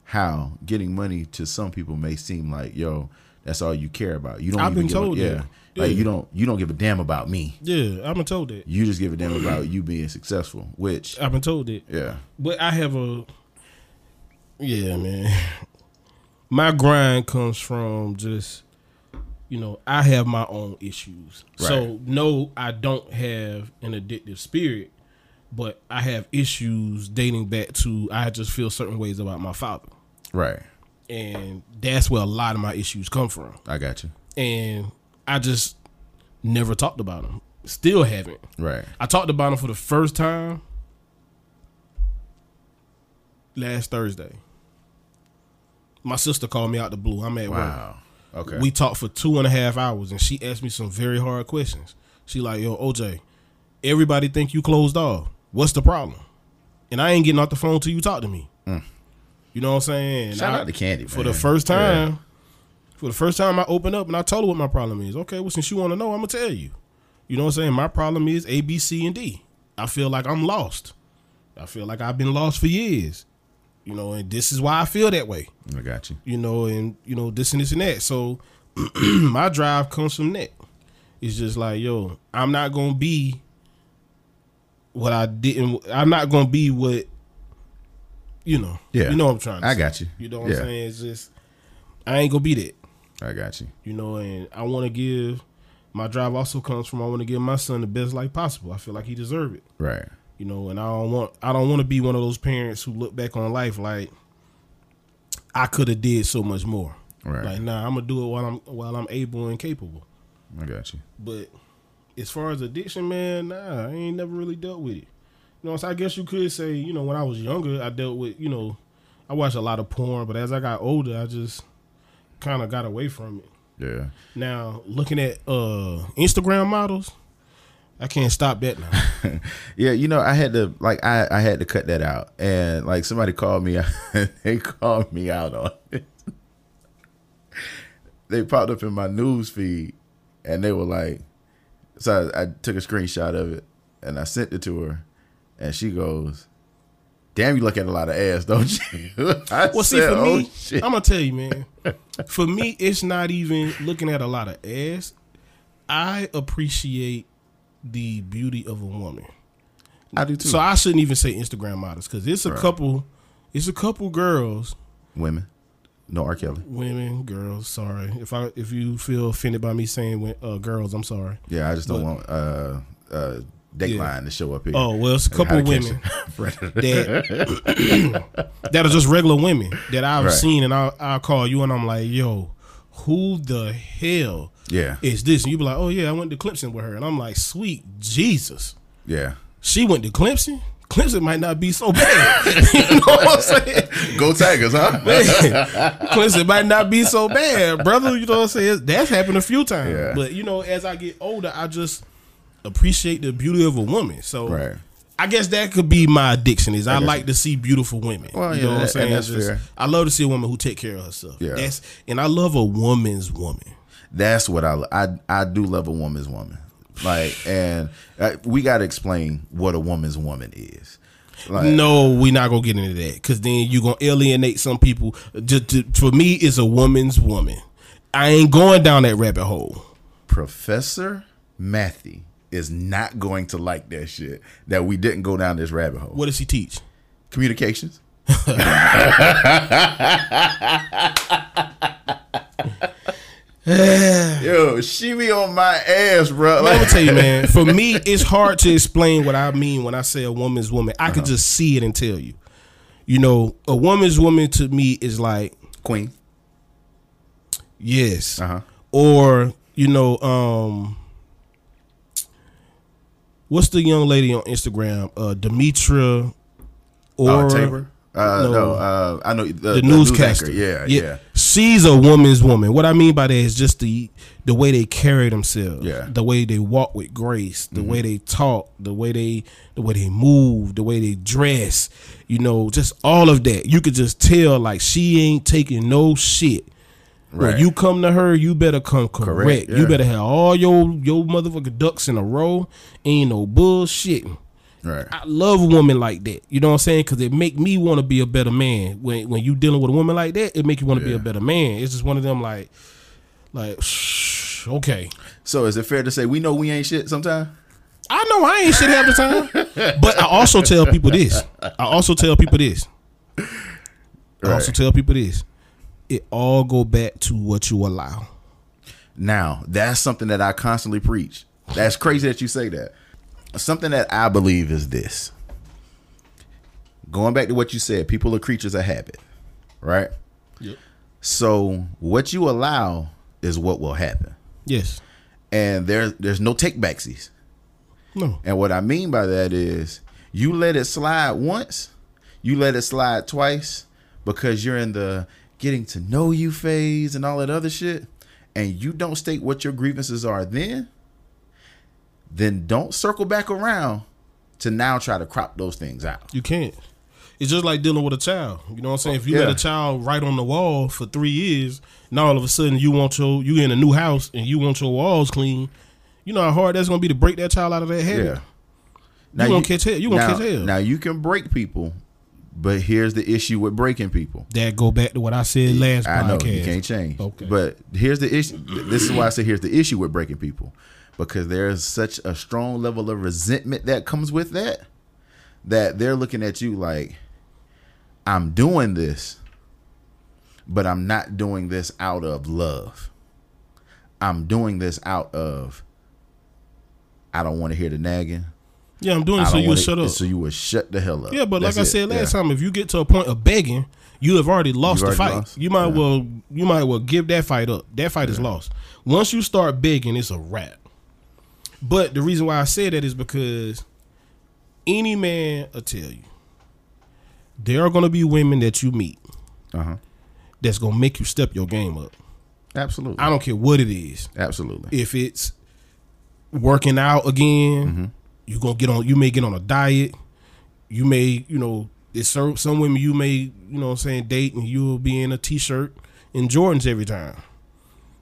how getting money to some people may seem like, yo, that's all you care about. You don't. I've even been give a- told yeah, that. like Yeah. you don't you don't give a damn about me. Yeah, I've been told that. You just give a damn about you being successful. Which, I've been told that. yeah, But I have a yeah, man. My grind comes from just you know, I have my own issues. So no, I don't have an addictive spirit, but I have issues dating back to I just feel certain ways about my father. right. And that's where a lot of my issues come from. I got you. And I just never talked about them. Still haven't. Right. I talked about him for the first time last Thursday. My sister called me out the blue. I'm at work. Okay. We talked for two and a half hours, and she asked me some very hard questions. She like, "Yo, OJ, everybody think you closed off. What's the problem?" And I ain't getting off the phone till you talk to me. You know what I'm saying? Mm. Shout I- out to Candy, for man. the first Yeah. time. For the first time, I opened up and I told her what my problem is. Okay, well, since you want to know, I'm gonna tell you. You know what I'm saying? My problem is A, B, C, and D. I feel like I'm lost. I feel like I've been lost for years. You know, and this is why I feel that way I got you. you know, and you know this and this and that. So my drive comes from that. It's just like, yo, I'm not gonna be what I didn't. I'm not gonna be what, you know. Yeah. you know what I'm trying. to I say. got you. You know what Yeah. I'm saying? It's just I ain't gonna be that. I got you. You know, and I want to give. My drive also comes from I want to give my son the best life possible. I feel like he deserve it Right. You know and i don't want i don't want to be one of those parents who look back on life like i could have did so much more Right. like nah i'm gonna do it while i'm while i'm able and capable I got you. but as far as addiction man nah i ain't never really dealt with it you know so i guess you could say you know when i was younger i dealt with you know i watched a lot of porn but as i got older i just kind of got away from it Yeah. now looking at uh instagram models i can't stop that now Yeah, you know, I had to like I, I had to cut that out. And like somebody called me they called me out on it. they popped up in my news feed and they were like so I, I took a screenshot of it and I sent it to her and she goes, Damn, you look at a lot of ass, don't you? I Well, see, for "Oh, me, shit." I'm gonna tell you, man. for me, it's not even looking at a lot of ass. I appreciate the beauty of a woman, I do too. so I shouldn't even say Instagram models because it's a couple, it's a couple girls, Women. No R. Kelly. women, girls. Sorry if I if you feel offended by me saying uh, girls, I'm sorry. Yeah, I just don't But- want uh uh Dateline to show up here. Oh well, it's a couple catch women that that are just regular women that I've Right. seen, and I'll, I'll call you and I'm like, yo, who the hell? Yeah. is this? And you be like, oh yeah, I went to Clemson with her, and I'm like, sweet Jesus, Yeah. she went to Clemson. Clemson might not be so bad. you know what I'm saying? Go Tigers, huh? Clemson might not be so bad, brother. You know what I'm saying? That's happened a few times. Yeah. But you know, as I get older, I just appreciate the beauty of a woman. So Right. I guess that could be my addiction. Is I, got like to see beautiful women. Well, you yeah, know what I'm saying? I just-. I love to see a woman who take care of herself. Yeah. That's and I love a woman's woman. That's what I I I do love a woman's woman. Like, and uh, we got to explain what a woman's woman is. Like, No, we not gonna get into that because then you gonna alienate some people. Just to, for me, it's a woman's woman. I ain't going down that rabbit hole. Professor Matthew is not going to like that shit that we didn't go down this rabbit hole. What does he teach? Communications. Yo, she be on my ass, bro. I'm Like, gonna tell you, man. For me, it's hard to explain what I mean when I say a woman's woman. I could just see it and tell you. You know, a woman's woman to me is like Queen. yes, Uh-huh. or you know, um, what's the young lady on Instagram? Uh, Demetra or Oh, Tabor. Uh, no, No. uh, I know the, the, the newscaster. anchor. Yeah, yeah, She's a woman's woman. What I mean by that is just the the way they carry themselves. Yeah. Mm-hmm. The way they walk with grace, the way they talk, the way they the way they move, the way they dress, you know, just all of that. You could just tell like she ain't taking no shit. When Right. you come to her, you better come correct. yeah. You better have all your your motherfucking ducks in a row. Ain't no bullshit. Right. I love a woman like that. You know what I'm saying? Because it make me want to be a better man. When when you dealing with a woman like that, it make you want to be a better man. It's just one of them like, like, shh, okay. So is it fair to say we know we ain't shit sometimes? I know I ain't shit half the time, but I also tell people this. I also tell people this. I also tell people this. It all go back to what you allow. Now, that's something that I constantly preach. That's crazy that you say that. Something that I believe is this. Going back to what you said, people are creatures of habit, right? Yep. So what you allow is what will happen. Yes. And there there's no take backsies. No. And what I mean by that is you let it slide once, you let it slide twice because you're in the getting to know you phase and all that other shit, and you don't state what your grievances are then, then don't circle back around to now try to crop those things out. You can't. It's just like dealing with a child. You know what I'm saying? If you let a child write on the wall for three years, now all of a sudden you want your you in a new house and you want your walls clean. You know how hard that's gonna be to break that child out of that habit. Yeah. You gonna catch hell. You gonna now, catch hell. Now you can break people, but here's the issue with breaking people. That go back to what I said last I know you can't change. Okay. But here's the issue. This is why I say here's the issue with breaking people, because there's such a strong level of resentment that comes with that, that they're looking at you like, I'm doing this, but I'm not doing this out of love. I'm doing this out of. I don't want to hear the nagging. Yeah, I'm doing it so you wanna- shut up. So you would shut the hell up. Yeah, but like That's I it. said last Yeah. time, if you get to a point of begging, you have already lost You've the fight. lost. You might Yeah. well you might well give that fight up. That fight is lost. Once you start begging, it's a wrap. But the reason why I say that is because any man will tell you there are gonna be women that you meet Uh-huh. that's gonna make you step your game up. Absolutely. I don't care what it is. Absolutely. If it's working out again, Mm-hmm. you gonna get on. You may get on a diet. You may, you know, it's some women you may, you know, what I'm saying date and you'll be in a t-shirt and Jordans every time.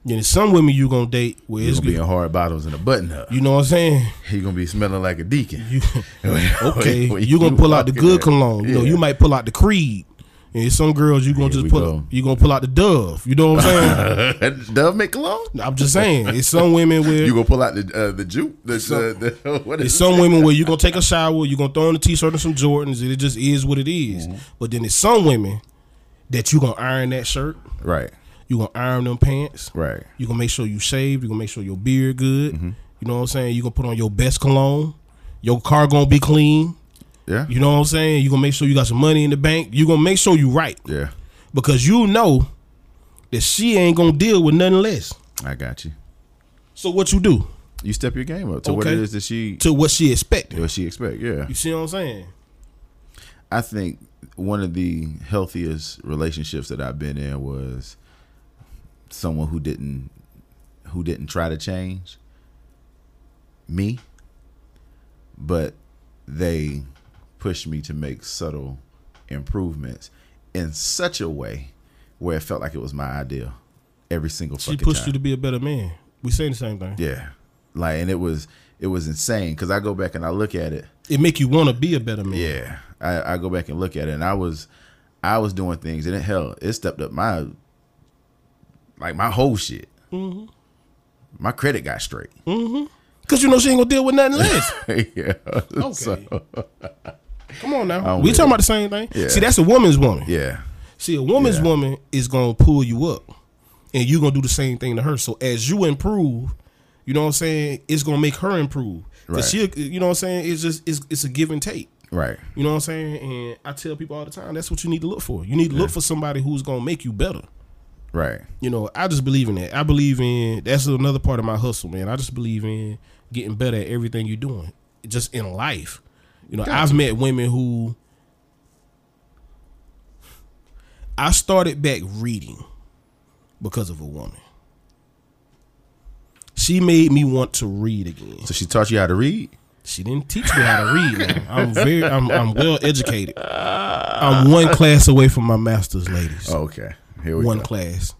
Then there's some women you gonna date where it's gonna be in hard bottles and a button up. You know what I'm saying? You're gonna be smelling like a deacon. You, okay, you gonna pull out the good cologne. You know, Yeah. you might pull out the Creed. And some girls you gonna Here just pull. go. You gonna pull out the Dove. You know what I'm saying? Dove make cologne. I'm just saying. It's some women where You gonna pull out the uh, the juke? The, the, the what It's some women where you gonna take a shower, you gonna throw on a t-shirt and some Jordans, and it just is what it is. Mm-hmm. But then there's some women that you gonna iron that shirt, right? You gonna iron them pants, Right. you gonna make sure you shave, you gonna make sure your beard good. Mm-hmm. You know what I'm saying? You gonna put on your best cologne. Your car gonna be clean. Yeah. You know what I'm saying? You gonna make sure you got some money in the bank. You gonna make sure you right yeah. because you know that she ain't gonna deal with nothing less. I got you. So what you do You step your game up to what it is that she to what she expected? what she expect. Yeah. You see what I'm saying? I think one of the healthiest relationships that I've been in was someone who didn't who didn't try to change me, but they pushed me to make subtle improvements in such a way where it felt like it was my idea every single She pushed time. you to be a better man. We saying the same thing. yeah, like and it was it was insane because I go back and I look at it. It make you want to be a better man. Yeah, I, I go back and look at it, and I was, I was doing things, and it hell, it stepped up my, like my whole shit. Mm-hmm. My credit got straight. Cause you know she ain't gonna deal with nothing less. yeah. Okay. So, Come on now. I'm we talking it. about the same thing. Yeah. See, that's a woman's woman. yeah. See, a woman's Yeah. woman is gonna pull you up, and you gonna do the same thing to her. So as you improve, you know what I'm saying, it's gonna make her improve. Right. she, you know what I'm saying, it's just it's it's a give and take. Right. You know what I'm saying? And I tell people all the time, that's what you need to look for. You need to look for somebody who's gonna make you better. Right. You know, I just believe in that. I believe in that's another part of my hustle, man. I just believe in getting better at everything you're doing, just in life. You know, I've met women who I started back reading because of a woman. She made me want to read again. So she taught you how to read. She didn't teach me how to read. Man. I'm very, I'm, I'm well educated. I'm one class away from my master's, ladies Okay. Here we one go. class,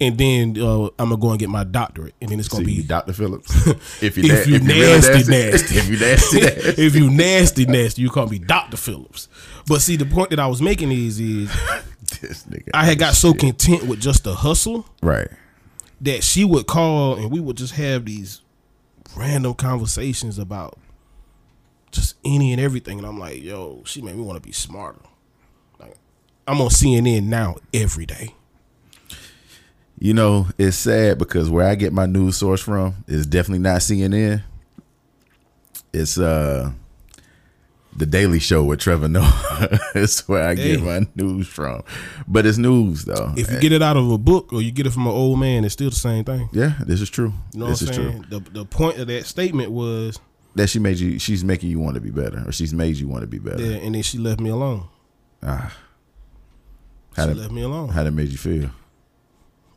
and then uh, I'm gonna go and get my doctorate, and then it's gonna be Dr. Phillips. If you, If na- you if really nasty, nasty. if you nasty, nasty. if you nasty nasty, you call me Doctor Phillips. But see, the point that I was making is, is this nigga. I had got so content with just the hustle right. that she would call, and we would just have these random conversations about just any and everything, and I'm like, yo, she made me want to be smarter. Like, I'm on CNN now every day. You know, it's sad because where I get my news source from is definitely not CNN. It's uh the Daily Show with Trevor Noah. it's where I get my news from. But it's news though. If you get it out of a book or you get it from an old man, it's still the same thing. yeah, this is true. You know this what is I'm true. saying? The the point of that statement was that she made you. She's making you want to be better, or she's made you want to be better. Yeah, and then she left me alone. Ah, She how did left me alone. how that made you feel?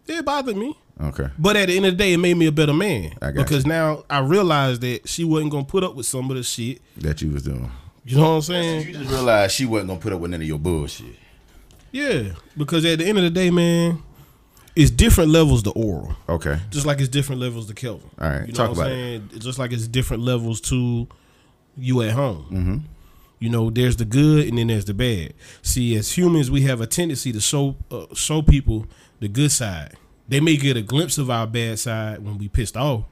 It bothered me. Okay, But at the end of the day, it made me a better man. I got because now I realized that she wasn't gonna put up with some of the shit. that you was doing. You know what I'm saying? You just realized she wasn't gonna put up with none of your bullshit. Yeah. Because at the end of the day, man, it's different levels to oral. Okay, Just like it's different levels to Kelvin. All right, You know talk what I'm about it. Just like it's different levels to you at home. Mm-hmm. You know, there's the good and then there's the bad. See, as humans, we have a tendency to show uh, show people the good side. They may get a glimpse of our bad side when we pissed off.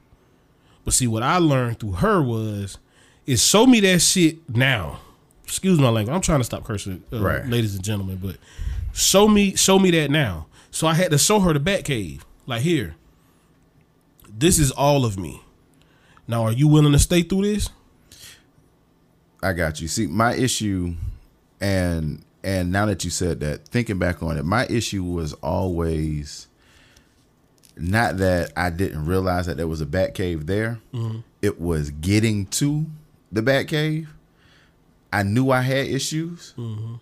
But see, what I learned through her was, is show me that shit now. Excuse my language. I'm trying to stop cursing, uh, Right. ladies and gentlemen. But show me, show me that now. So I had to show her the bat cave. Like here, this is all of me. Now, are you willing to stay through this? I got you. See, my issue, and and now that you said that, thinking back on it, my issue was always not that I didn't realize that there was a bat cave there. Mm-hmm. It was getting to the bat cave. I knew I had issues. Mm-hmm.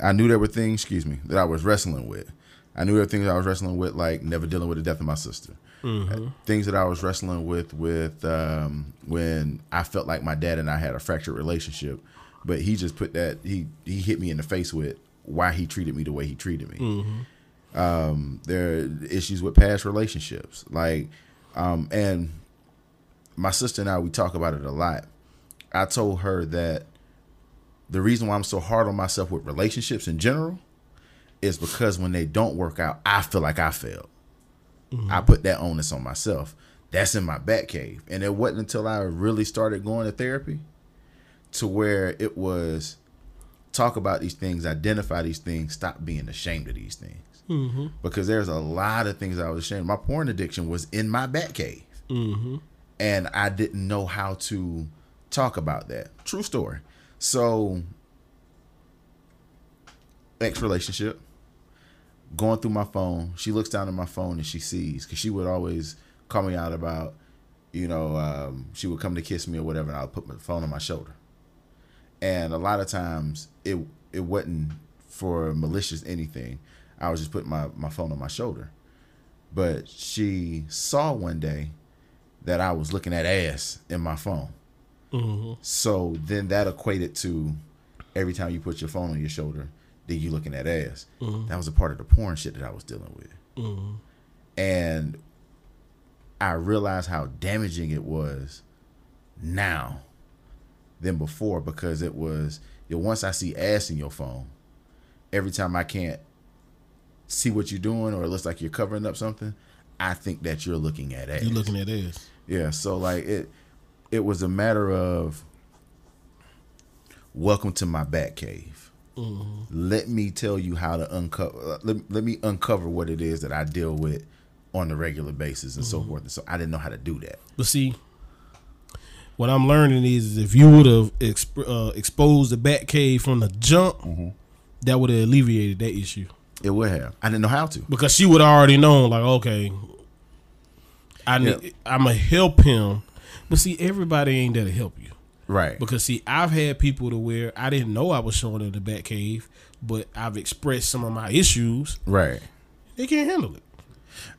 I knew there were things, excuse me, that I was wrestling with. I knew there were things I was wrestling with, like never dealing with the death of my sister. Mm-hmm. Uh, things that I was wrestling with, with um, when I felt like my dad and I had a fractured relationship, but he just put that he he hit me in the face with why he treated me the way he treated me. Um, there are issues with past relationships, like, um, and my sister and I we talk about it a lot. I told her that the reason why I'm so hard on myself with relationships in general is because when they don't work out, I feel like I failed. I put that onus on myself. That's in my back cave. And it wasn't until I really started going to therapy to where it was talk about these things, identify these things, stop being ashamed of these things. Because there's a lot of things I was ashamed. My porn addiction was in my back cave. And I didn't know how to talk about that. True story. So, ex relationship, going through my phone. She looks down at my phone and she sees because she would always call me out about, you know, um, she would come to kiss me or whatever, and I'll put my phone on my shoulder. And a lot of times it it wasn't for malicious anything. I was just putting my, my phone on my shoulder. But she saw one day that I was looking at ass in my phone. Mm-hmm. So then that equated to every time you put your phone on your shoulder, then you looking at ass. Mm-hmm. That was a part of the porn shit that I was dealing with. Mm-hmm. And I realized how damaging it was now than before because it was you know, once I see ass in your phone, every time I can't see what you're doing or it looks like you're covering up something, I think that you're looking at ass. You're looking at this? Yeah, so like it it was a matter of welcome to my bat cave. Mm-hmm. Let me tell you how to uncover let, let me uncover what it is that I deal with on a regular basis and so mm-hmm. forth. And so I didn't know how to do that. But see, what I'm learning is if you would have exp- uh, exposed the bat cave from the jump, Mm-hmm. that would have alleviated that issue. It would have. I didn't know how to. Because she would have already known, like, okay, I need, Yeah. I'm gonna help him. But see, everybody ain't there to help you. Right. Because see, I've had people to where I didn't know I was showing them the bat cave, but I've expressed some of my issues. Right. They can't handle it.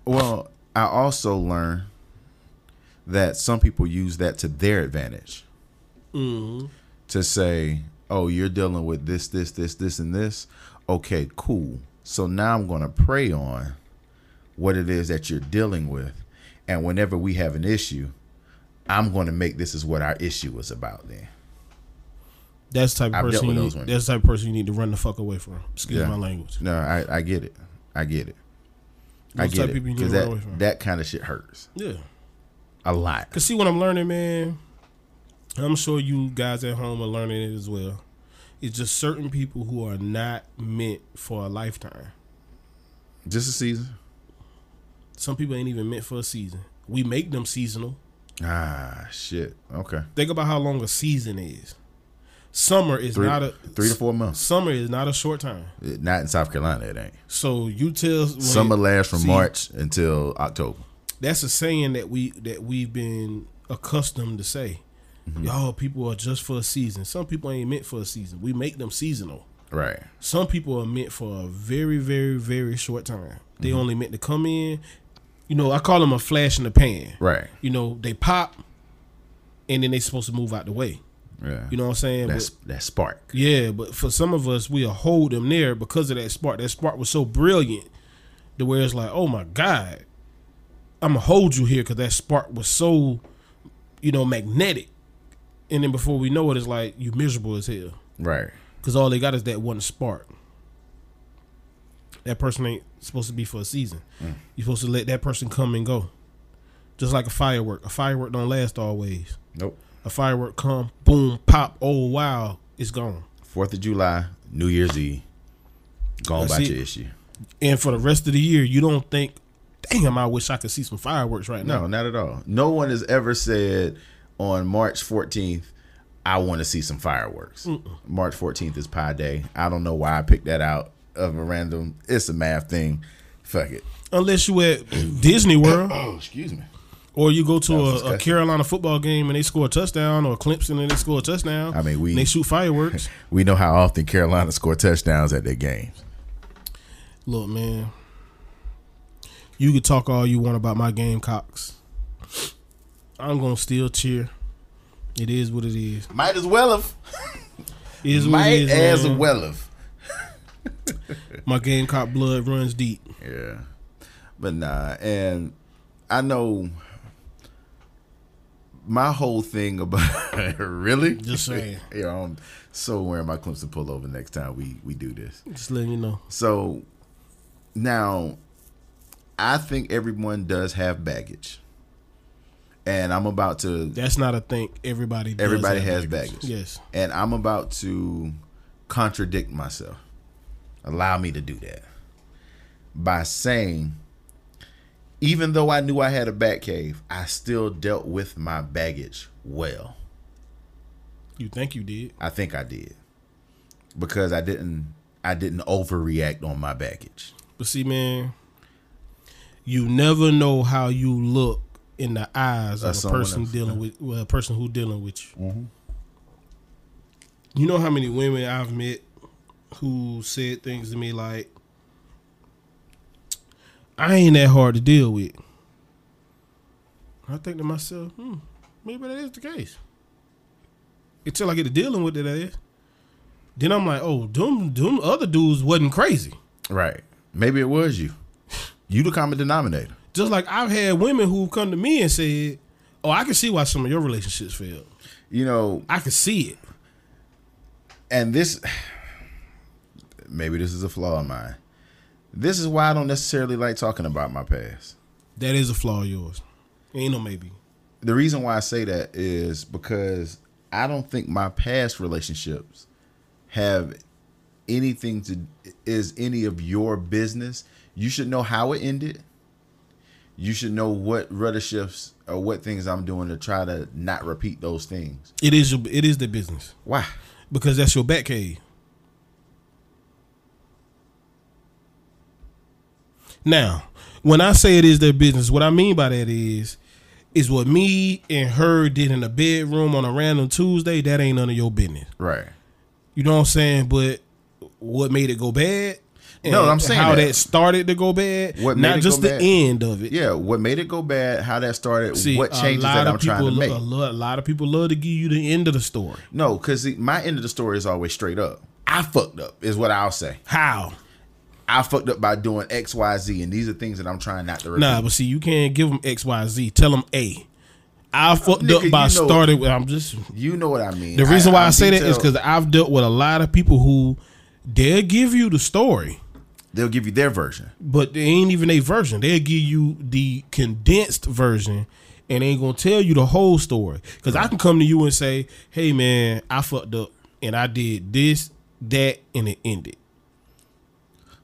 Well, I also learned that some people use that to their advantage. Mm-hmm. To say, oh, you're dealing with this, this, this, this, and this. Okay, cool. So now I'm going to prey on what it is that you're dealing with. And whenever we have an issue, I'm going to make this is what our issue is about then. That's the type of I've person. You need, that's the type of person you need to run the fuck away from. Excuse Yeah. my language. No, I, I get it. I get it. I Those type get it. people you need Because to run away that, that kind of shit hurts Yeah. A lot. Cause see what I'm learning, man. I'm sure you guys at home are learning it as well. It's just certain people who are not meant for a lifetime. Just a season. Some people ain't even meant for a season. We make them seasonal. Ah, shit. Okay. Think about how long a season is. Summer is Three, not a three to four months. Summer is not a short time. Not in South Carolina, it ain't. So you tell Summer lasts from see, March until October. That's a saying that we that we've been accustomed to say. Y'all people are just for a season. Some people ain't meant for a season. We make them seasonal. Right. Some people are meant for a very, very, very short time. They Mm-hmm. only meant to come in. You know, I call them a flash in the pan. Right. You know, they pop, and then they supposed to move out the way. Yeah. You know what I'm saying? That's But- that spark. yeah, but for some of us, we'll hold them there because of that spark. That spark was so brilliant, to where it's like, oh my god, I'm gonna hold you here because that spark was so, you know, magnetic. And then before we know it, it's like you miserable as hell Right. because all they got is that one spark. That person ain't supposed to be for a season. Mm. You're supposed to let that person come and go, just like a firework. A firework don't last always. Nope. A firework come, boom, pop. Oh wow, it's gone. Fourth of July, New Year's Eve. Gone That's about it. your issue. And for the rest of the year, you don't think, damn, I wish I could see some fireworks right now. No, not at all. No one has ever said on March 14th, I want to see some fireworks. March 14th is Pi Day. I don't know why I picked that out of a random. It's a math thing. Fuck it. Unless you at Disney World Oh, excuse me. or you go to a, a. Carolina football game and they score a touchdown or Clemson and they score a touchdown. I mean, we- and they shoot fireworks. We know how often Carolina score touchdowns at their games. Look, man, you can talk all you want about my Gamecocks. I'm gonna still cheer. It is what it is. Might as well have. Is what Might it is. as man. well have. My Gamecock blood runs deep. Yeah. But nah, and I know my whole thing about really Just saying. yeah, I'm so wearing my Clemson pullover next time we we do this. Just letting you know. So now I think everyone does have baggage. And I'm about to That's not a thing. Everybody. Does everybody has baggage. Yes. And I'm about to contradict myself. Allow me to do that. By saying, even though I knew I had a bat cave, I still dealt with my baggage well. You think you did? I think I did. Because I didn't I didn't overreact on my baggage. But see, man, you never know how you look in the eyes Of of a person else, dealing with well, a person who dealing with you. You know how many women I've met who said things to me like, "I ain't that hard to deal with." I think to myself, hmm, maybe that is the case. Until I get to dealing with it, that is. Then I'm like, oh, them, them other dudes wasn't crazy. Right. Maybe it was you. You the common denominator. Just like I've had women who come to me and said, "Oh, I can see why some of your relationships failed. You know, I can see it." and this maybe this is a flaw of mine. This is why I don't necessarily like talking about my past. That is a flaw of yours. Ain't no maybe. The reason why I say that is because I don't think my past relationships have anything to is any of your business. You should know how it ended. You should know what rudder shifts or what things I'm doing to try to not repeat those things. It is your. It is the business Why? because that's your back cave. Now, when I say it is their business, what I mean by that is, is what me and her did in the bedroom on a random Tuesday. That ain't none of your business. Right. You know what I'm saying? But what made it go bad? No, I'm saying how that. that. started to go bad. What made not just the bad? end of it. Yeah, what made it go bad, how that started, See, what changes that I'm trying to make. A lot, a lot of people love to give you the end of the story. No, because my end of the story is always straight up. I fucked up, is what I'll say. How? I fucked up by doing X, Y, Z, and these are things that I'm trying not to repeat. Nah, but see, you can't give them X, Y, Z. Tell them A. I fucked nigga, up by you know- starting with. I'm just you know what I mean. the reason why I, I'm say that is because I've dealt with a lot of people who they'll give you the story, they'll give you their version. but they ain't even a version. They'll give you the condensed version and ain't gonna tell you the whole story. Because I can come to you and say, "Hey, man, I fucked up and I did this, that, and it ended."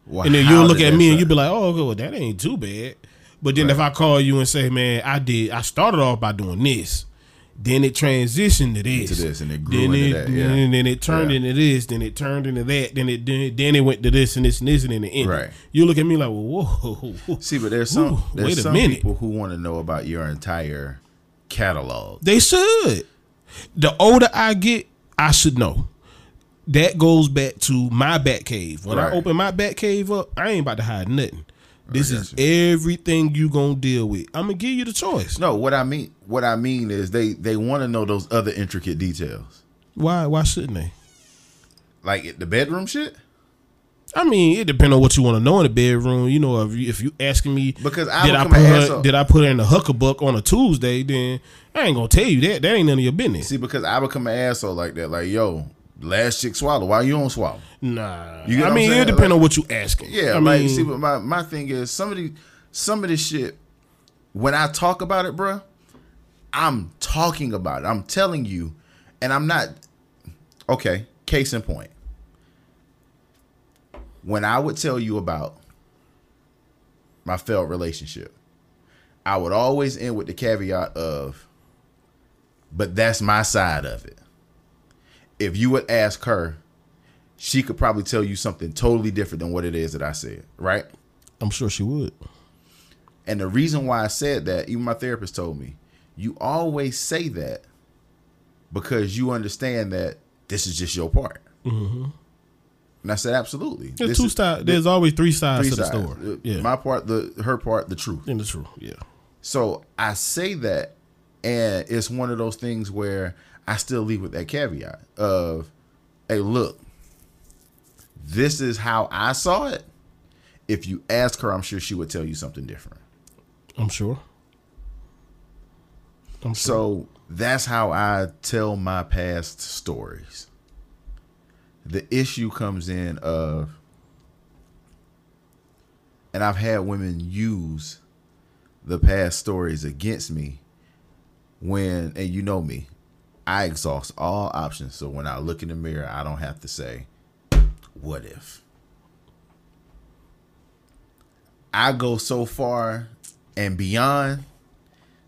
Well, And then you'll look at me and you'll be like, "Oh, okay, well, that ain't too bad." But then if I call you and say, "Man, I did. I started off by doing this, then it transitioned to this, Into this, and it grew then into it, that, yeah. and then it turned Yeah. into this, then it turned into that, then it then, then it went to this and this and this, and then it ended." Right. You look at me like, "Well, whoa, See, but there's some Ooh, there's wait a some minute. people who want to know about your entire catalog. They should. The older I get, I should know. That goes back to my bat cave. When Right. I open my bat cave up, I ain't about to hide nothing. This is everything you gonna deal with. I'm gonna give you the choice. No, what I mean, what I mean is they they want to know those other intricate details, Why? Why shouldn't they? like the bedroom shit. I mean, it depends on what you want to know in the bedroom. You know, if you, if you asking me, Because I did I put her, asshole. did I put her in the huckabuck on a Tuesday? Then I ain't gonna tell you that. That ain't none of your business. See, because I become an asshole like that. Like, yo, last chick swallow. Why you don't swallow? Nah, You I mean, it depends Like- on what you asking. Yeah, I like mean, see, but my my thing is some of the some of this shit. When I talk about it, bruh, I'm talking about it. I'm telling you, and I'm not. Okay, case in point. When I would tell you about my failed relationship, I would always end with the caveat of, but that's my side of it. If you would ask her, she could probably tell you something totally different than what it is that I said, right? I'm sure she would. And the reason why I said that, even my therapist told me, you always say that because you understand that this is just your part. Mm-hmm. And I said, absolutely. There's This two sides. There's always three sides three to the story. Yeah, My part, the her part, the truth. in the truth. Yeah, So I say that, and it's one of those things where I still leave with that caveat of, hey, look, this is how I saw it. If you ask her, I'm sure she would tell you something different. I'm sure. So that's how I tell my past stories. The issue comes in of, and I've had women use the past stories against me when, and you know me, I exhaust all options. So when I look in the mirror, I don't have to say, what if? I go so far and beyond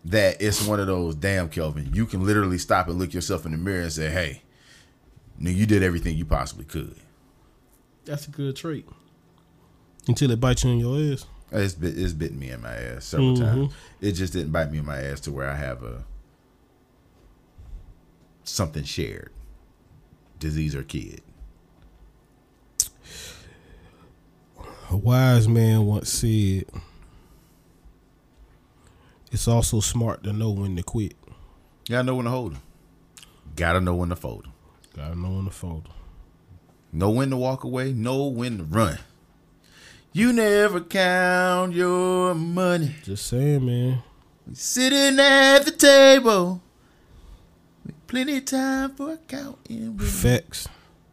that it's one of those damn Kelvin. You can literally stop and look yourself in the mirror and say, "Hey, no, you did everything you possibly could." That's a good trait. Until it bites you in your ass. It's bit, it's bitten me in my ass several Mhm. times. It just didn't bite me in my ass to where I have a something shared, disease or kid. A wise man once said, "It's also smart to know when to quit. Gotta know when to hold them. Gotta know when to fold them. Gotta know when to fold." Know when to walk away. Know when to run. You never count your money. Just saying, man. Sitting at the table. with Plenty of time for counting Facts.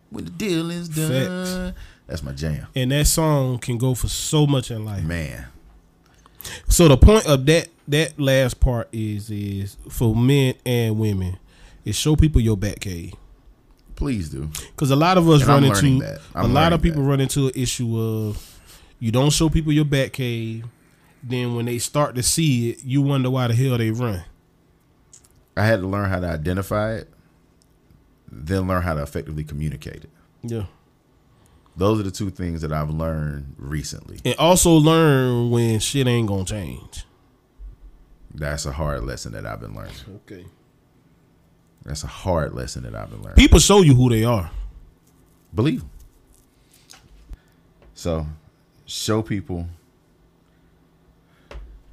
when the deal is done. That's my jam. And that song can go for so much in life. Man. So the point of that that last part is is for men and women is show people your back cave. Please do. Because a lot of us And run into a lot of people that. run into an issue of you don't show people your back cave. Then when they start to see it, you wonder why the hell they run. I had to learn how to identify it, then learn how to effectively communicate it. Yeah. Those are the two things that I've learned recently. And also learn when shit ain't gonna change. That's a hard lesson that I've been learning. Okay. That's a hard lesson that I've been learning. People show you who they are. Believe. Them. So, show people,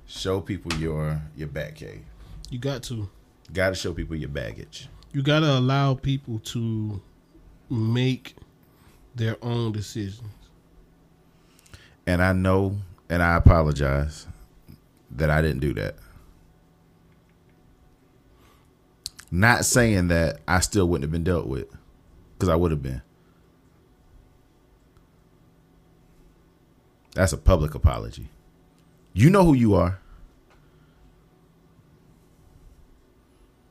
show people your your back cave. You got to. Got to show people your baggage. You gotta allow people to make their own decisions. And I know, and I apologize that I didn't do that. Not saying that I still wouldn't have been dealt with, because I would have been. That's a public apology. You know who you are.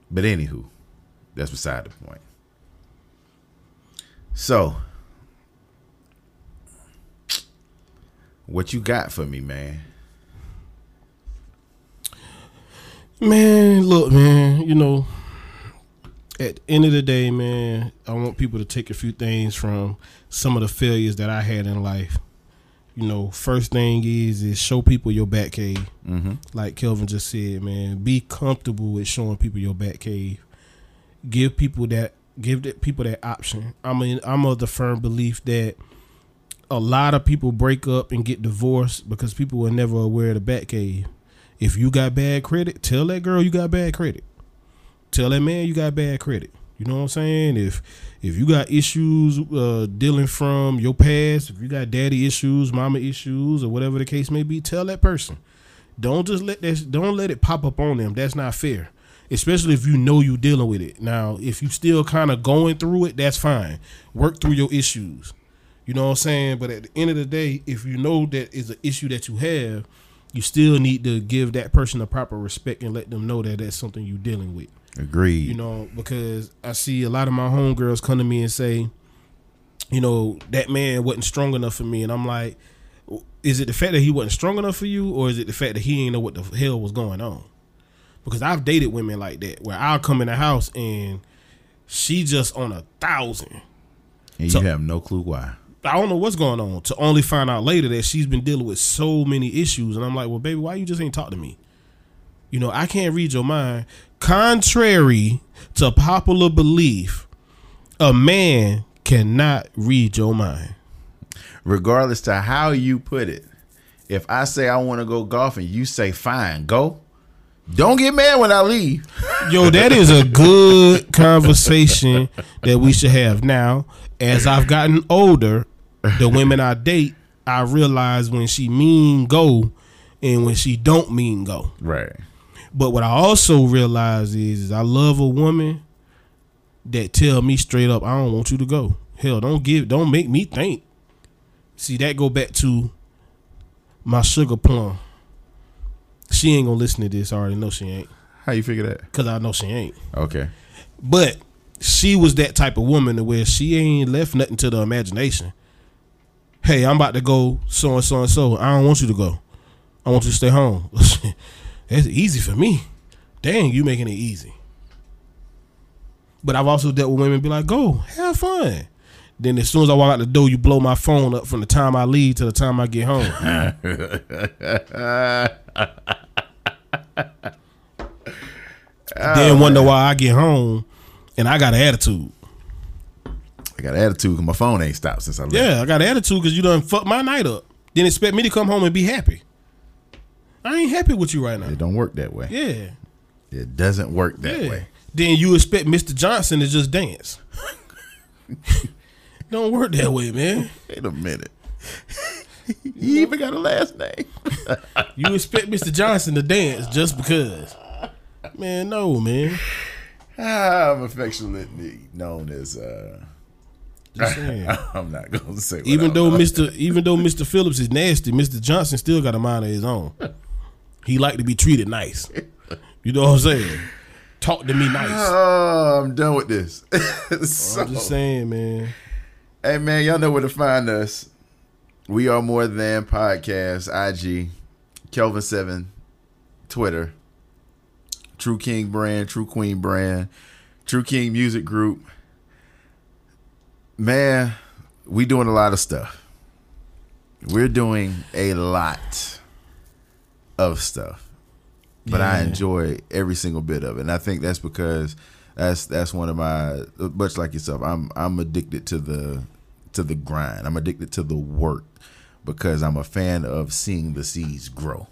But anywho, that's beside the point. So, what you got for me, man? Man, look, man, you know, at the end of the day, man, I want people to take a few things from some of the failures that I had in life. You know, first thing is is show people your back cave. Mm-hmm. Like Kelvin just said, man, be comfortable with showing people your back cave. give people that give that people that option. I mean, I'm of the firm belief that a lot of people break up and get divorced because people were never aware of the back cave. If you got bad credit, tell that girl you got bad credit. Tell that man you got bad credit. You know what I'm saying? If if you got issues uh, dealing from your past, if you got daddy issues, mama issues, or whatever the case may be, tell that person. Don't just let that. Don't let it pop up on them. That's not fair. Especially if you know you're dealing with it. Now, if you still kind of going through it, that's fine. Work through your issues. You know what I'm saying? But at the end of the day, if you know that is an issue that you have, you still need to give that person the proper respect and let them know that that's something you're dealing with. Agreed. You know, because I see a lot of my homegirls come to me and say, you know, that man wasn't strong enough for me, and I'm like, is it the fact that he wasn't strong enough for you, or is it the fact that he ain't know what the hell was going on? Because I've dated women like that, where I'll come in the house and she just on a thousand. and so- you have no clue why. I don't know what's going on to only find out later that she's been dealing with so many issues. And I'm like, well, baby, why you just ain't talk to me? You know, I can't read your mind. Contrary to popular belief, a man cannot read your mind. Regardless to how you put it, if I say I want to go golfing, you say fine, go. Don't get mad when I leave. Yo, that is a good conversation that we should have. Now, as I've gotten older, the women I date, I realize when she mean go and when she don't mean go. Right. But what I also realize is, is I love a woman that tell me straight up, I don't want you to go. Hell, don't give, don't make me think. See, that go back to my sugar plum. She ain't gonna listen to this. I already know she ain't, How you figure that? cause I know she ain't. Okay. But she was that type of woman to where she ain't left nothing to the imagination. Hey, I'm about to go so and so and so. I don't want you to go. I want you to stay home. That's easy for me. Dang, you making it easy. But I've also dealt with women be like, go, have fun. Then as soon as I walk out the door, you blow my phone up from the time I leave to the time I get home. then wonder why I get home and I got an attitude. I got attitude because my phone ain't stopped since I left. Yeah, I got an attitude because you done fucked my night up. Then expect me to come home and be happy. I ain't happy with you right now. It don't work that way. Yeah. It doesn't work that yeah. way. Then you expect Mr. Johnson to just dance. don't work that way, man. Wait a minute. he even got a last name. You expect Mr. Johnson to dance just because. Man, no, man. I'm affectionately known as. uh Just saying. I'm not gonna say. Even though Mr. even though Mr. Phillips is nasty, Mr. Johnson still got a mind of his own. He like to be treated nice. You know what I'm saying? Talk to me nice. Oh, I'm done with this. so, I'm just saying, man. hey man, y'all know where to find us. We are more than podcast. IG, Kelvin Seven, Twitter, True King brand, True Queen brand, True King Music Group. Man, we doing a lot of stuff. We're doing a lot of stuff. But I enjoy every single bit of it. And I think that's because that's that's one of my much like yourself, I'm I'm addicted to the to the grind. I'm addicted to the work because I'm a fan of seeing the seeds grow.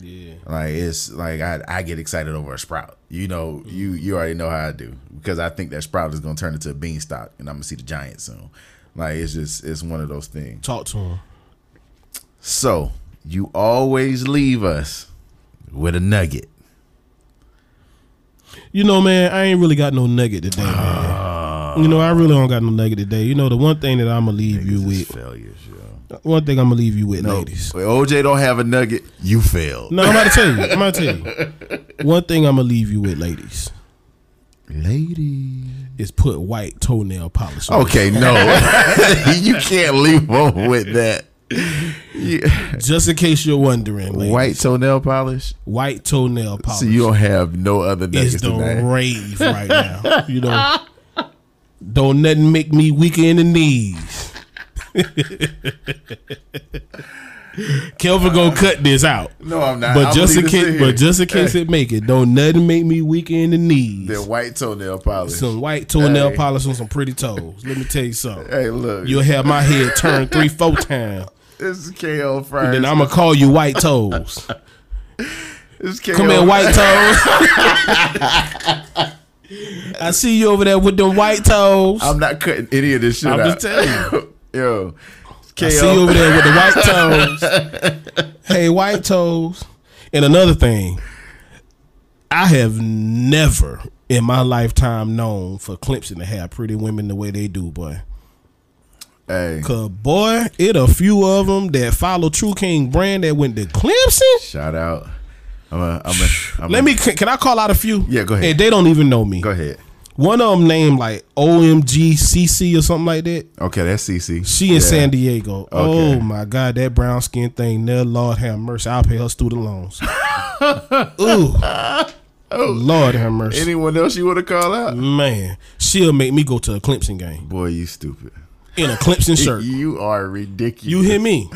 Yeah. Like it's like I, I get excited over a sprout. You know, you mm-hmm. you already know how I do because I think that sprout is gonna turn into a beanstalk, and I'm gonna see the giant soon. Like it's just it's one of those things. Talk to him. So you always leave us with a nugget. You know, man, I ain't really got no nugget today, man. Ah. You know, I really don't got no nugget today. You know, the one thing that I'm gonna leave you with, failures. One thing I'm gonna leave you with, No, ladies. when OJ don't have a nugget. You failed. No, I'm about to tell you. I'm about to tell you. One thing I'm gonna leave you with, ladies, lady. is put white toenail polish. on. Okay, no, you can't leave on with that. Yeah. Just in case you're wondering, ladies, White toenail polish. white toenail polish. So you don't have no other nuggets is the tonight. rave right now. You know, don't nothing make me weaker in the knees. Kelvin gonna cut this out. No, I'm not. But I'm just in case, but just in case Hey, it make it, don't nothing make me weak in the knees. they're white toenail polish. Some white toenail Hey. polish on some pretty toes. Let me tell you something. Hey, look, You'll have my head turned three, four times. this is KO. And then I'm gonna call you white toes. This KO. Come here, white toes. I see you over there with them white toes. I'm not cutting any of this shit I'm out. just telling you. Yo, I see you over there with the white toes. hey, white toes. And another thing, I have never in my lifetime known for Clemson to have pretty women the way they do, boy. Hey, Cause boy, it a few of them that follow True King brand that went to Clemson. shout out. I'm a, I'm a, I'm Let a- me. Can can I call out a few? Yeah, go ahead. And they don't even know me. Go ahead. One of them named like OMG CC or something like that. Okay, that's CC. She in Yeah. San Diego. Okay. Oh my God, that brown skin thing. There, Lord have mercy. I'll pay her student loans. Ooh. Oh Lord have mercy. Anyone else you want to call out? Man, she'll make me go to a Clemson game Boy, you stupid. in a Clemson shirt. You are ridiculous. You hear me?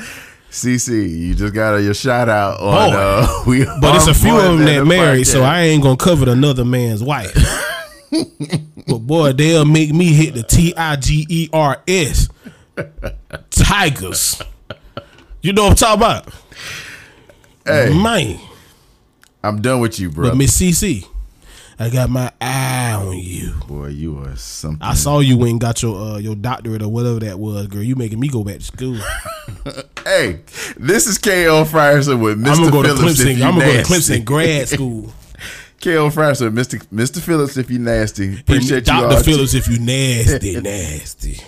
CC, you just got your shout out on. Boy. Uh, we But it's a few of them that married, so. I ain't gonna cover another man's wife. But boy, they'll make me hit the T I G E R S. Tigers. You know what I'm talking about? Hey, Man. I'm done with you, bro. But Miss CC, I got my eye on you. Boy, you are something. I saw you when you got your uh, your doctorate or whatever that was, girl. You making me go back to school. Hey, this is KO Frierson with Mr. I'm gonna go to Phillips. if Clemson. I'm gonna go to. Clemson grad school. KO Frierson with Mr. Mr. Phillips if you nasty. Appreciate you all. Doctor Phillips, if you nasty, nasty.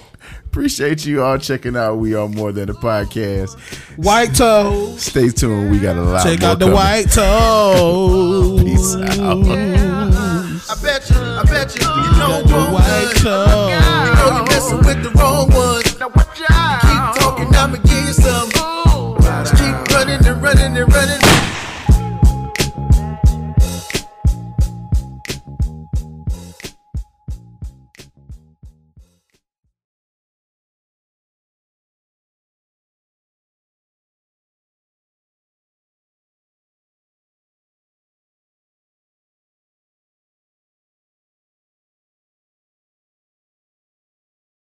Appreciate you all checking out. We are more than a podcast. White toes. Stay tuned. We got a lot. Check more out the coming. white toes. Peace out. I bet you, I bet you, you know The white none. toes. You know you're messing with the wrong ones.